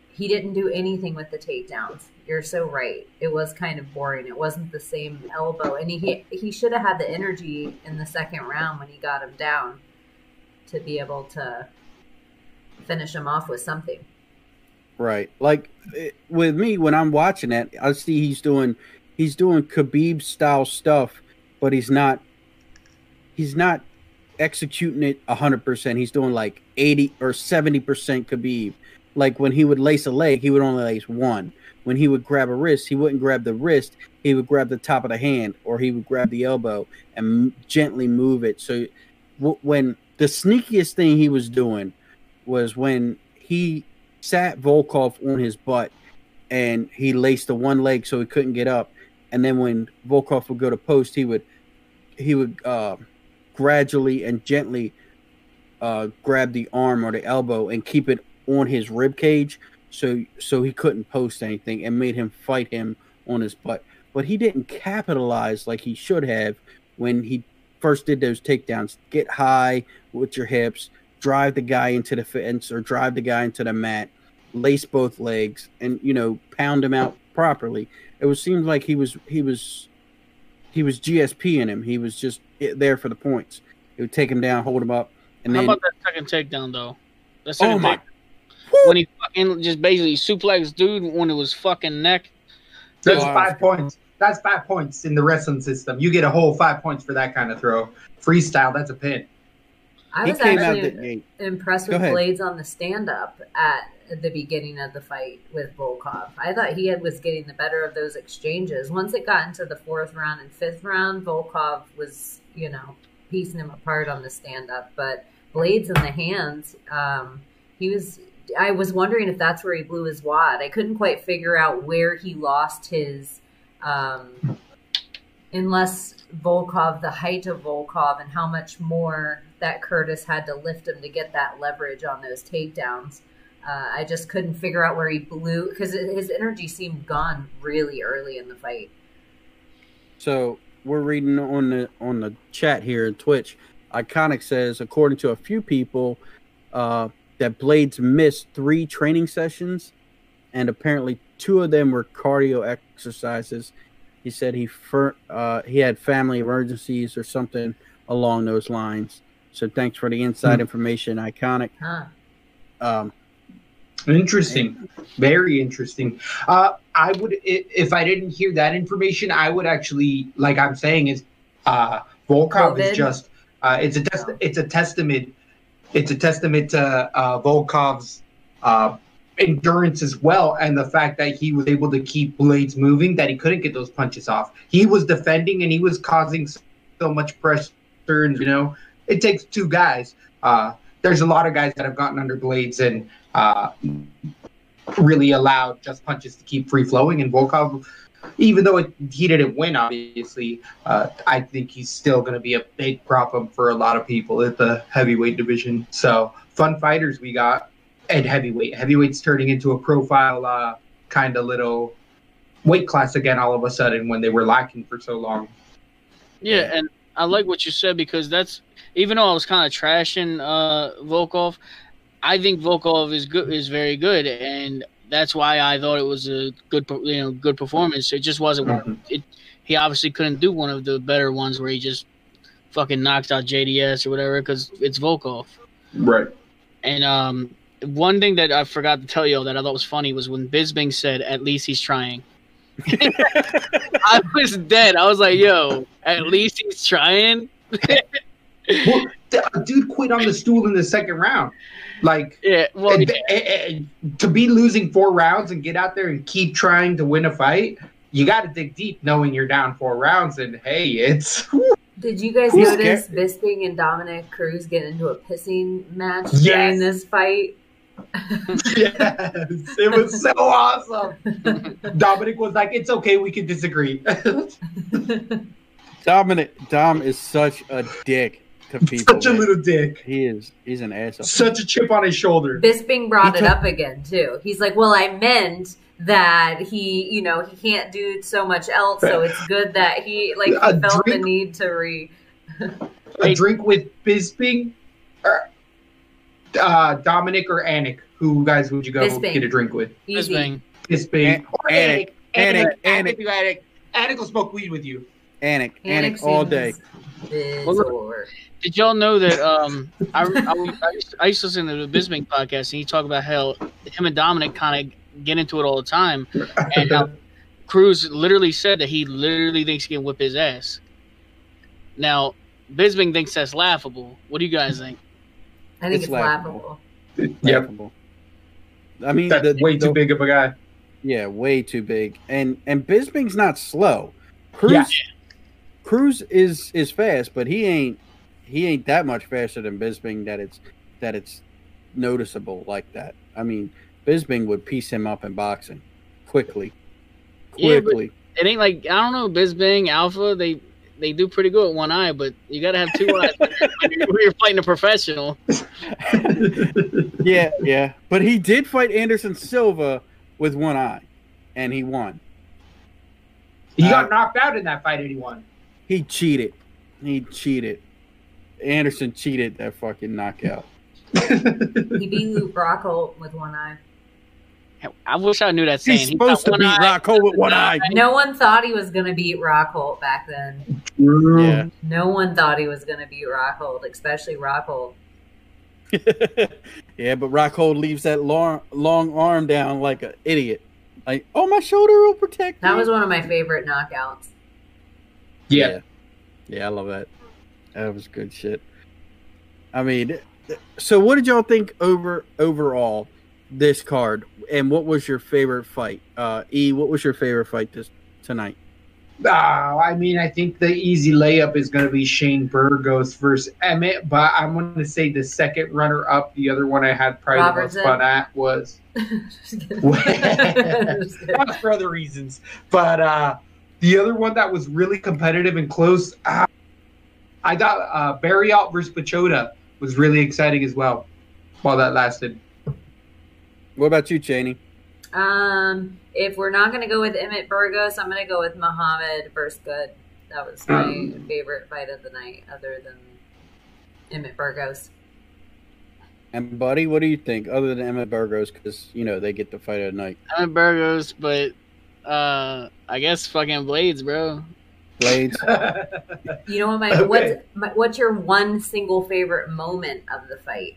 [SPEAKER 5] he didn't do anything with the takedowns. You're so right. It was kind of boring. It wasn't the same elbow, and he he should have had the energy in the second round when he got him down to be able to finish him off with something.
[SPEAKER 4] Right. Like it, with me when I'm watching it, I see he's doing he's doing Khabib style stuff, but he's not he's not executing it 100%. He's doing like 80 or 70% Khabib. Like when he would lace a leg, he would only lace one. When he would grab a wrist, he wouldn't grab the wrist, he would grab the top of the hand or he would grab the elbow and m- gently move it. So w- when the sneakiest thing he was doing was when he sat Volkov on his butt and he laced the one leg so he couldn't get up. And then when Volkov would go to post, he would he would uh, gradually and gently uh, grab the arm or the elbow and keep it on his rib cage so so he couldn't post anything and made him fight him on his butt. But he didn't capitalize like he should have when he first did those takedowns. Get high with your hips, drive the guy into the fence or drive the guy into the mat, lace both legs, and you know pound him out properly. It was seemed like he was he was he was GSP in him. He was just there for the points. He would take him down, hold him up, and
[SPEAKER 6] How
[SPEAKER 4] then
[SPEAKER 6] about that second takedown though? That
[SPEAKER 4] oh my,
[SPEAKER 6] take- when he fucking just basically suplexed dude when it was fucking neck.
[SPEAKER 3] That's
[SPEAKER 4] Wow.
[SPEAKER 3] five points. That's five points in the wrestling system. You get a whole five points for that kind of throw. Freestyle, that's a pin.
[SPEAKER 5] I
[SPEAKER 4] he
[SPEAKER 5] was actually impressed with. Blaydes on the stand up at the beginning of the fight with Volkov. I thought he had, was getting the better of those exchanges. Once it got into the fourth round and fifth round, Volkov was, you know, piecing him apart on the stand up. But Blaydes in the hands, um, he was. I was wondering if that's where he blew his wad. I couldn't quite figure out where he lost his. Um, unless Volkov, the height of Volkov, and how much more that Curtis had to lift him to get that leverage on those takedowns. Uh, I just couldn't figure out where he blew because his energy seemed gone really early in the fight.
[SPEAKER 4] So we're reading on the on the chat here in Twitch. Iconic says, according to a few people, uh, that Blaydes missed three training sessions, and apparently two of them were cardio exercises. He said he fir- uh, he had family emergencies or something along those lines. So thanks for the inside
[SPEAKER 3] Hmm.
[SPEAKER 4] information, Iconic.
[SPEAKER 5] Huh.
[SPEAKER 4] Um,
[SPEAKER 3] Interesting. Very interesting. Uh, I would, if I didn't hear that information, I would actually, like I'm saying, is uh, Volkov
[SPEAKER 5] COVID?
[SPEAKER 3] is just, uh, it's a test, it's a testament, it's a testament to uh, Volkov's uh, endurance as well, and the fact that he was able to keep Blaydes moving, that he couldn't get those punches off. He was defending and he was causing so much pressure, and you know, it takes two guys. Uh, there's a lot of guys that have gotten under Blaydes and uh, really allowed just punches to keep free flowing. And Volkov, even though it, he didn't win, obviously, uh, I think he's still going to be a big problem for a lot of people at the heavyweight division. So fun fighters we got at heavyweight. Heavyweight's turning into a profile uh, kind of little weight class again all of a sudden when they were lacking for so long.
[SPEAKER 6] Yeah, and I like what you said because that's even though I was kind of trashing uh, Volkov, I think Volkov is good is very good, and that's why I thought it was a good you know good performance. It just wasn't.
[SPEAKER 3] Mhm.
[SPEAKER 6] It, he obviously couldn't do one of the better ones where he just fucking knocks out JDS or whatever because it's Volkov.
[SPEAKER 3] Right.
[SPEAKER 6] And um, one thing that I forgot to tell you that I thought was funny was when Bisping said, "At least he's trying." I was dead. I was like, "Yo, at least he's trying."
[SPEAKER 3] Well, a dude quit on the stool in the second round. Like
[SPEAKER 6] yeah. Well,
[SPEAKER 3] and-
[SPEAKER 6] yeah.
[SPEAKER 3] and- and to be losing four rounds and get out there and keep trying to win a fight, you got to dig deep, knowing you're down four rounds. And hey, it's
[SPEAKER 5] Did you guys
[SPEAKER 4] Who's
[SPEAKER 5] notice Bisping and Dominick Cruz get into a pissing match during this fight?
[SPEAKER 3] yes, it was so awesome. Dominick was like, "It's okay, we can disagree."
[SPEAKER 4] Dominick Dom is such a dick to people.
[SPEAKER 3] Such a
[SPEAKER 4] man.
[SPEAKER 3] little dick.
[SPEAKER 4] He is. He's an asshole.
[SPEAKER 3] Such a chip on his shoulder.
[SPEAKER 5] Bisping brought
[SPEAKER 4] He
[SPEAKER 5] it
[SPEAKER 4] took-
[SPEAKER 5] up again too. He's like, "Well, I meant that he, you know, he can't do so much else, so it's good that he like he
[SPEAKER 3] A
[SPEAKER 5] felt the need to re."
[SPEAKER 3] A drink with Bisping, or, uh, Dominick or Anik. Who guys would you go
[SPEAKER 5] Bisping.
[SPEAKER 3] get a drink with?
[SPEAKER 5] Easy.
[SPEAKER 6] Bisbing.
[SPEAKER 3] Bisping
[SPEAKER 4] An-
[SPEAKER 3] or
[SPEAKER 4] Anik,
[SPEAKER 3] Anik.
[SPEAKER 4] Anik,
[SPEAKER 3] Anik. Anik. Anik. Anik will smoke weed with you.
[SPEAKER 4] Anik,
[SPEAKER 5] Anik
[SPEAKER 4] Anik all day.
[SPEAKER 5] Seems
[SPEAKER 6] Well, look- Did y'all know that? Um, I, I, I, used to, I used to listen to the Bisping podcast, and he talked about how him and Dominic kind of get into it all the time, and how Cruz literally said that he literally thinks he can whip his ass. Now, Bisping thinks that's laughable. What do you guys think?
[SPEAKER 5] I think
[SPEAKER 4] It's
[SPEAKER 5] it's,
[SPEAKER 4] laughable.
[SPEAKER 5] laughable.
[SPEAKER 3] Yep.
[SPEAKER 4] I mean,
[SPEAKER 3] That's
[SPEAKER 4] the-
[SPEAKER 3] way
[SPEAKER 4] the-
[SPEAKER 3] too big of a guy.
[SPEAKER 4] Yeah, way too big. And and Bisping's not slow. Cruz
[SPEAKER 3] Yeah.
[SPEAKER 4] Cruz is is fast, but he ain't he ain't that much faster than Bisping that it's that it's noticeable like that. I mean, Bisping would piece him up in boxing quickly.
[SPEAKER 6] Yeah, but-
[SPEAKER 4] Quickly.
[SPEAKER 6] It ain't like I don't know Bisping Alpha. They they do pretty good with one eye, but you got to have two eyes when you're, when you're fighting a professional.
[SPEAKER 4] yeah, yeah. But he did fight Anderson Silva with one eye and he won.
[SPEAKER 3] He
[SPEAKER 4] Uh,
[SPEAKER 3] got knocked out in that fight, and he won.
[SPEAKER 4] He cheated. He cheated. Anderson cheated that fucking knockout.
[SPEAKER 5] He beat Luke Rockhold with one eye.
[SPEAKER 6] I wish I knew that saying.
[SPEAKER 4] He's
[SPEAKER 6] He
[SPEAKER 4] supposed to beat
[SPEAKER 6] eye.
[SPEAKER 4] Rocco with one eye.
[SPEAKER 5] No one thought he was going to beat Rockhold back then.
[SPEAKER 4] Yeah.
[SPEAKER 5] No one thought he was going to beat Rockhold, especially Rockhold.
[SPEAKER 4] yeah, but Rockhold leaves that long long arm down like an idiot. Like, oh, my shoulder will protect
[SPEAKER 5] That
[SPEAKER 4] me.
[SPEAKER 5] was one of my favorite knockouts.
[SPEAKER 3] Yeah.
[SPEAKER 4] yeah, Yeah, I love that. That was good shit. I mean, so what did y'all think over overall this card, and what was your favorite fight? Uh, E, what was your favorite fight this tonight?
[SPEAKER 3] Uh, I mean, I think the easy layup is going to be Shane Burgos versus Emmett, but I'm going to say the second runner up, the other one I had probably the most fun at was
[SPEAKER 5] Just kidding. Just kidding.
[SPEAKER 3] not for other reasons, but uh, the other one that was really competitive and close, uh, I thought uh, Barriault versus Piechota was really exciting as well while that lasted.
[SPEAKER 4] What about you, Cheney?
[SPEAKER 5] Um, if we're not going to go with Emmett Burgos, I'm going to go with Muhammad versus Good. That was my
[SPEAKER 3] Um.
[SPEAKER 5] favorite fight of the night, other than Emmett Burgos.
[SPEAKER 4] And Buddy, what do you think? Other than Emmett Burgos, because you know they get the fight at night.
[SPEAKER 6] I'm Burgos, but uh, I guess fucking Blaydes, bro.
[SPEAKER 4] Blaydes.
[SPEAKER 5] You know what? My
[SPEAKER 3] Okay.
[SPEAKER 5] what's my, what's your one single favorite moment of the fight?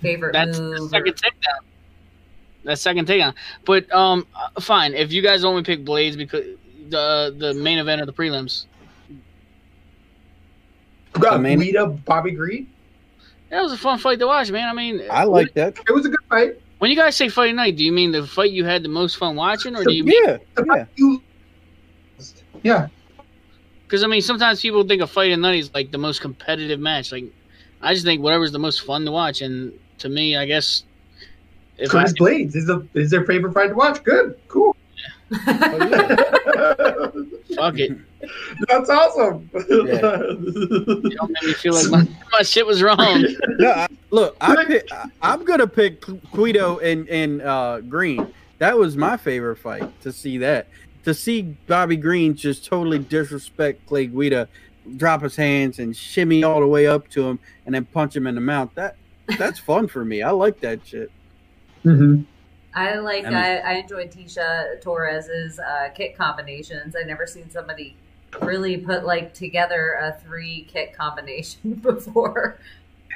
[SPEAKER 5] Favorite
[SPEAKER 6] That's the
[SPEAKER 5] move? or-
[SPEAKER 6] second takedown. That second takedown. But um, uh, fine. If you guys only pick Blaydes because the the main event of the prelims,
[SPEAKER 3] Got
[SPEAKER 4] I mean-
[SPEAKER 3] Guida, Bobby Green.
[SPEAKER 6] that was a fun fight to watch, man. I mean,
[SPEAKER 4] I like that.
[SPEAKER 3] It was a good fight.
[SPEAKER 6] When you guys say fight night, do you mean the fight you had the most fun watching, or do you?
[SPEAKER 4] Yeah,
[SPEAKER 3] The
[SPEAKER 4] yeah.
[SPEAKER 3] fight yeah.
[SPEAKER 6] Because I mean, sometimes people think a fight night is like the most competitive match. Like, I just think whatever's the most fun to watch, and to me, I guess if I,
[SPEAKER 3] Blaydes is a is their favorite fight to watch. Good, cool.
[SPEAKER 6] fuck it,
[SPEAKER 3] That's awesome.
[SPEAKER 6] you don't make me feel like my, my shit was wrong.
[SPEAKER 4] No, I, look, I pick, I, I'm gonna pick Guido and and uh, Green. That was my favorite fight to see that. To see Bobby Green just totally disrespect Clay Guida, drop his hands and shimmy all the way up to him, and then punch him in the mouth. That that's fun for me. I like that shit.
[SPEAKER 3] Mhm.
[SPEAKER 5] I like.
[SPEAKER 4] I mean-
[SPEAKER 5] I, I enjoyed Tecia Torres's uh, kick combinations. I never seen somebody really put like together a three kick combination before.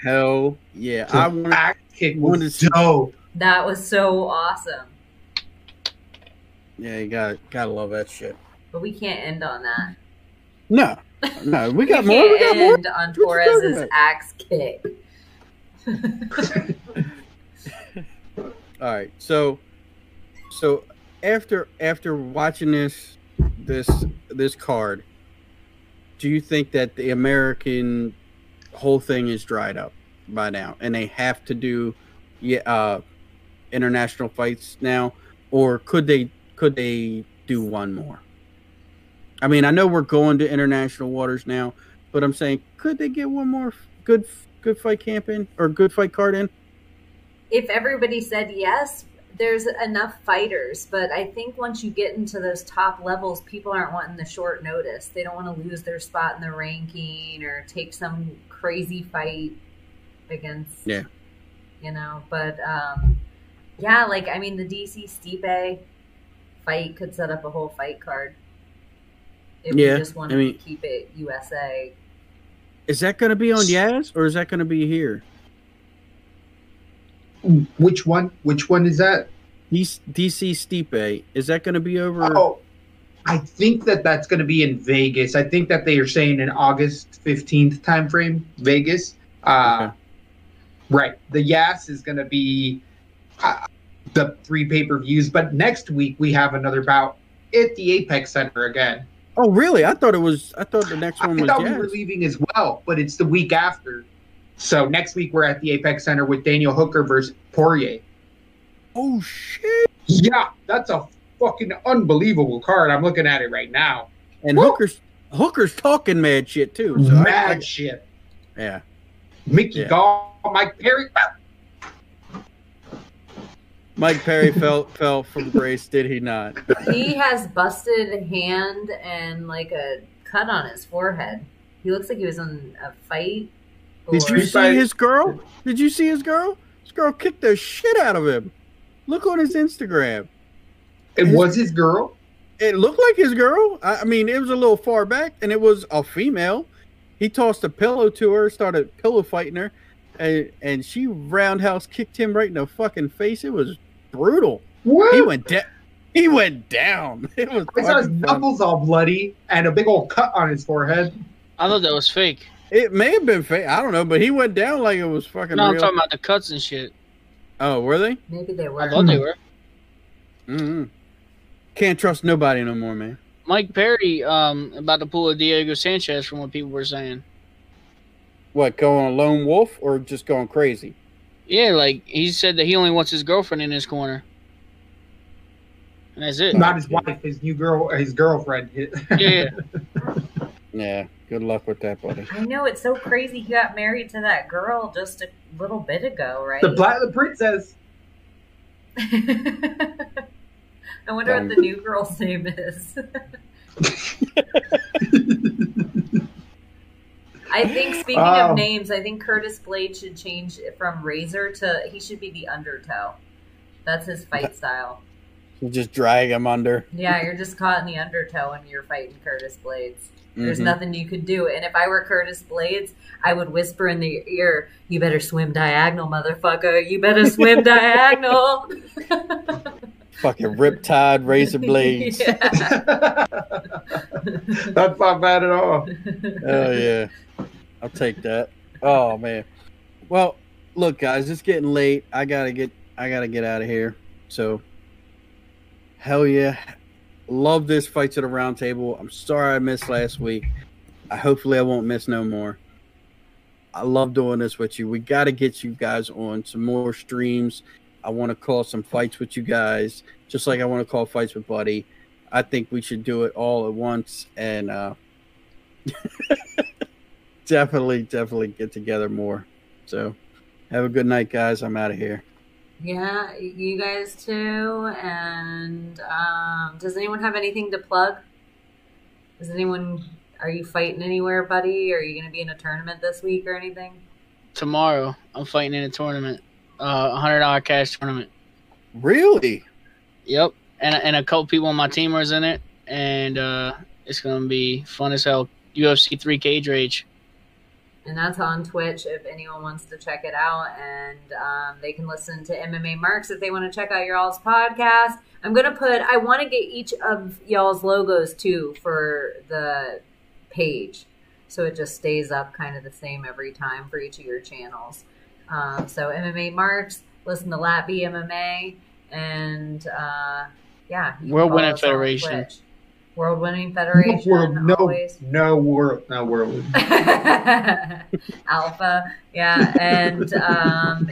[SPEAKER 4] Hell yeah! I want.
[SPEAKER 3] Act kick
[SPEAKER 4] Wanted
[SPEAKER 3] was
[SPEAKER 4] to
[SPEAKER 3] dope.
[SPEAKER 5] That was so awesome.
[SPEAKER 4] Yeah, you got gotta love that shit.
[SPEAKER 5] But we can't end on that.
[SPEAKER 4] No, no, we got
[SPEAKER 5] we
[SPEAKER 4] more. We
[SPEAKER 5] can't
[SPEAKER 4] got more.
[SPEAKER 5] on
[SPEAKER 4] What you talking
[SPEAKER 5] Torres's axe kick.
[SPEAKER 4] All right, so so after after watching this this this card, do you think that the American whole thing is dried up by now, and they have to do yeah uh, international fights now, or could they could they do one more? I mean, I know we're going to international waters now, but I'm saying, could they get one more good good fight camp in or good fight card in?
[SPEAKER 5] if everybody said yes, there's enough fighters. But I think once you get into those top levels, people aren't wanting the short notice. They don't want to lose their spot in the ranking or take some crazy fight against.
[SPEAKER 4] Yeah.
[SPEAKER 5] You know, but um, yeah, like I mean, the DC Stipe fight could set up a whole fight card. If
[SPEAKER 4] Yeah,
[SPEAKER 5] we just wanted
[SPEAKER 4] I mean-
[SPEAKER 5] to keep it USA.
[SPEAKER 4] Is that going to be on Yas or is that going to be here?
[SPEAKER 3] Which one? Which one is that?
[SPEAKER 4] DC, Stipe. Is that going to be over?
[SPEAKER 3] Oh, I think that that's going to be in Vegas. I think that they are saying in August fifteenth timeframe, Vegas. Uh,
[SPEAKER 4] Okay.
[SPEAKER 3] Right. The Yas is going to be uh, the three pay per views, but next week we have another bout at the Apex Center again.
[SPEAKER 4] Oh, really? I thought it was. I thought the next
[SPEAKER 3] I
[SPEAKER 4] one was
[SPEAKER 3] thought we were leaving as well, but it's the week after. So next week we're at the Apex Center with Daniel Hooker versus Poirier.
[SPEAKER 4] Oh shit!
[SPEAKER 3] Yeah, that's a fucking unbelievable card. I'm looking at it right now.
[SPEAKER 4] And
[SPEAKER 3] Woo!
[SPEAKER 4] Hooker's Hooker's talking mad shit too. So I-
[SPEAKER 3] Mad
[SPEAKER 4] I-
[SPEAKER 3] shit.
[SPEAKER 4] yeah.
[SPEAKER 3] Mickey
[SPEAKER 4] Yeah.
[SPEAKER 3] Gall, Mike Perry.
[SPEAKER 4] Mike Perry fell fell from grace, did he not?
[SPEAKER 5] he has busted hand and like a cut on his forehead. He looks like he was in a fight.
[SPEAKER 4] Did you see his girl? Did you see his girl? This girl kicked the shit out of him. Look on his Instagram.
[SPEAKER 3] It was his girl.
[SPEAKER 4] It looked like his girl. I I mean, it was a little far back, and it was a female. He tossed a pillow to her, started pillow fighting her, and and she roundhouse kicked him right in the fucking face. It was brutal.
[SPEAKER 3] What?
[SPEAKER 4] He went down. He went down. It was.
[SPEAKER 3] I saw his
[SPEAKER 4] fun.
[SPEAKER 3] knuckles all bloody and a big old cut on his forehead.
[SPEAKER 6] I thought that was fake.
[SPEAKER 4] It may have been fake. I don't know, but he went down like it was fucking.
[SPEAKER 6] No, I'm talking about the cuts and shit.
[SPEAKER 4] Oh, were they?
[SPEAKER 5] Maybe they were.
[SPEAKER 6] I
[SPEAKER 5] were.
[SPEAKER 6] thought they were.
[SPEAKER 4] mm Can't trust nobody no more, man.
[SPEAKER 6] Mike Perry um about to pull a Diego Sanchez from what people were saying.
[SPEAKER 4] What, going a lone wolf or just going crazy?
[SPEAKER 6] Yeah, like he said that he only wants his girlfriend in his corner. And that's it.
[SPEAKER 3] Not his wife, his new girl, his girlfriend.
[SPEAKER 6] Yeah.
[SPEAKER 4] Yeah. Good luck with that, buddy.
[SPEAKER 5] I know it's so crazy. He got married to that girl just a little bit ago, right?
[SPEAKER 3] the Platinum Princess.
[SPEAKER 5] I wonder
[SPEAKER 4] Um,
[SPEAKER 5] what the new girl's name is. I think speaking
[SPEAKER 3] Oh.
[SPEAKER 5] of names, I think Curtis Blade should change it from Razor to he should be the Undertow. That's his fight style.
[SPEAKER 4] You just drag him under.
[SPEAKER 5] Yeah, you're just caught in the undertow when you're fighting Curtis Blaydes. There's
[SPEAKER 4] Mhm.
[SPEAKER 5] nothing you could do. And if I were Curtis Blaydes, I would whisper in the ear, "You better swim diagonal, motherfucker. You better swim diagonal."
[SPEAKER 4] Fucking riptide razor blades.
[SPEAKER 3] That's not bad at all.
[SPEAKER 4] Oh yeah, I'll take that. Oh man. Well, look, guys, it's getting late. I gotta get. I gotta get out of here. So, hell yeah, love this fights at the round table. I'm sorry I missed last week. I hopefully I won't miss no more. I love doing this with you. We got to get you guys on some more streams. I want to call some fights with you guys, just like I want to call fights with Buddy. I think we should do it all at once and uh, definitely, definitely get together more. So, have a good night, guys. I'm out of here.
[SPEAKER 5] Yeah, you guys too. And um, does anyone have anything to plug? Does anyone? Are you fighting anywhere, buddy? Are you going to be in a tournament this week or anything?
[SPEAKER 6] Tomorrow I'm fighting in a tournament. Uh a hundred dollar cash tournament.
[SPEAKER 4] Really?
[SPEAKER 6] Yep. And and a couple people on my team are in it. And uh it's gonna be fun as hell. UFC three cage rage.
[SPEAKER 5] And that's on Twitch if anyone wants to check it out. And um, they can listen to MMA Marks if they want to check out your all's podcast. I'm gonna put. I want to get each of y'all's logos too for the page, so it just stays up kind of the same every time for each of your channels. Um, so MMA Marks, listen to Lat B MMA, and uh, yeah,
[SPEAKER 6] World
[SPEAKER 5] on
[SPEAKER 6] Federation.
[SPEAKER 5] Twitch. World Winning Federation.
[SPEAKER 3] world, no,
[SPEAKER 5] always.
[SPEAKER 3] no world, no world.
[SPEAKER 5] Alpha, yeah. And um,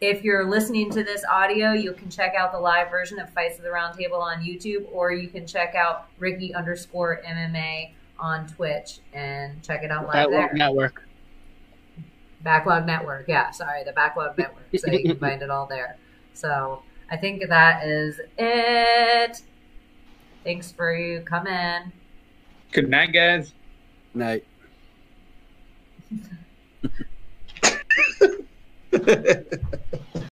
[SPEAKER 5] if you're listening to this audio, you can check out the live version of Fights of the Roundtable on YouTube, or you can check out Ricky underscore MMA on Twitch and check it out live
[SPEAKER 6] That
[SPEAKER 5] there.
[SPEAKER 6] network.
[SPEAKER 5] Backlog Network, yeah. Sorry, the Backlog Network. So you can find it all there. So I think that is it. Thanks for you coming.
[SPEAKER 3] Good night, guys.
[SPEAKER 4] Night.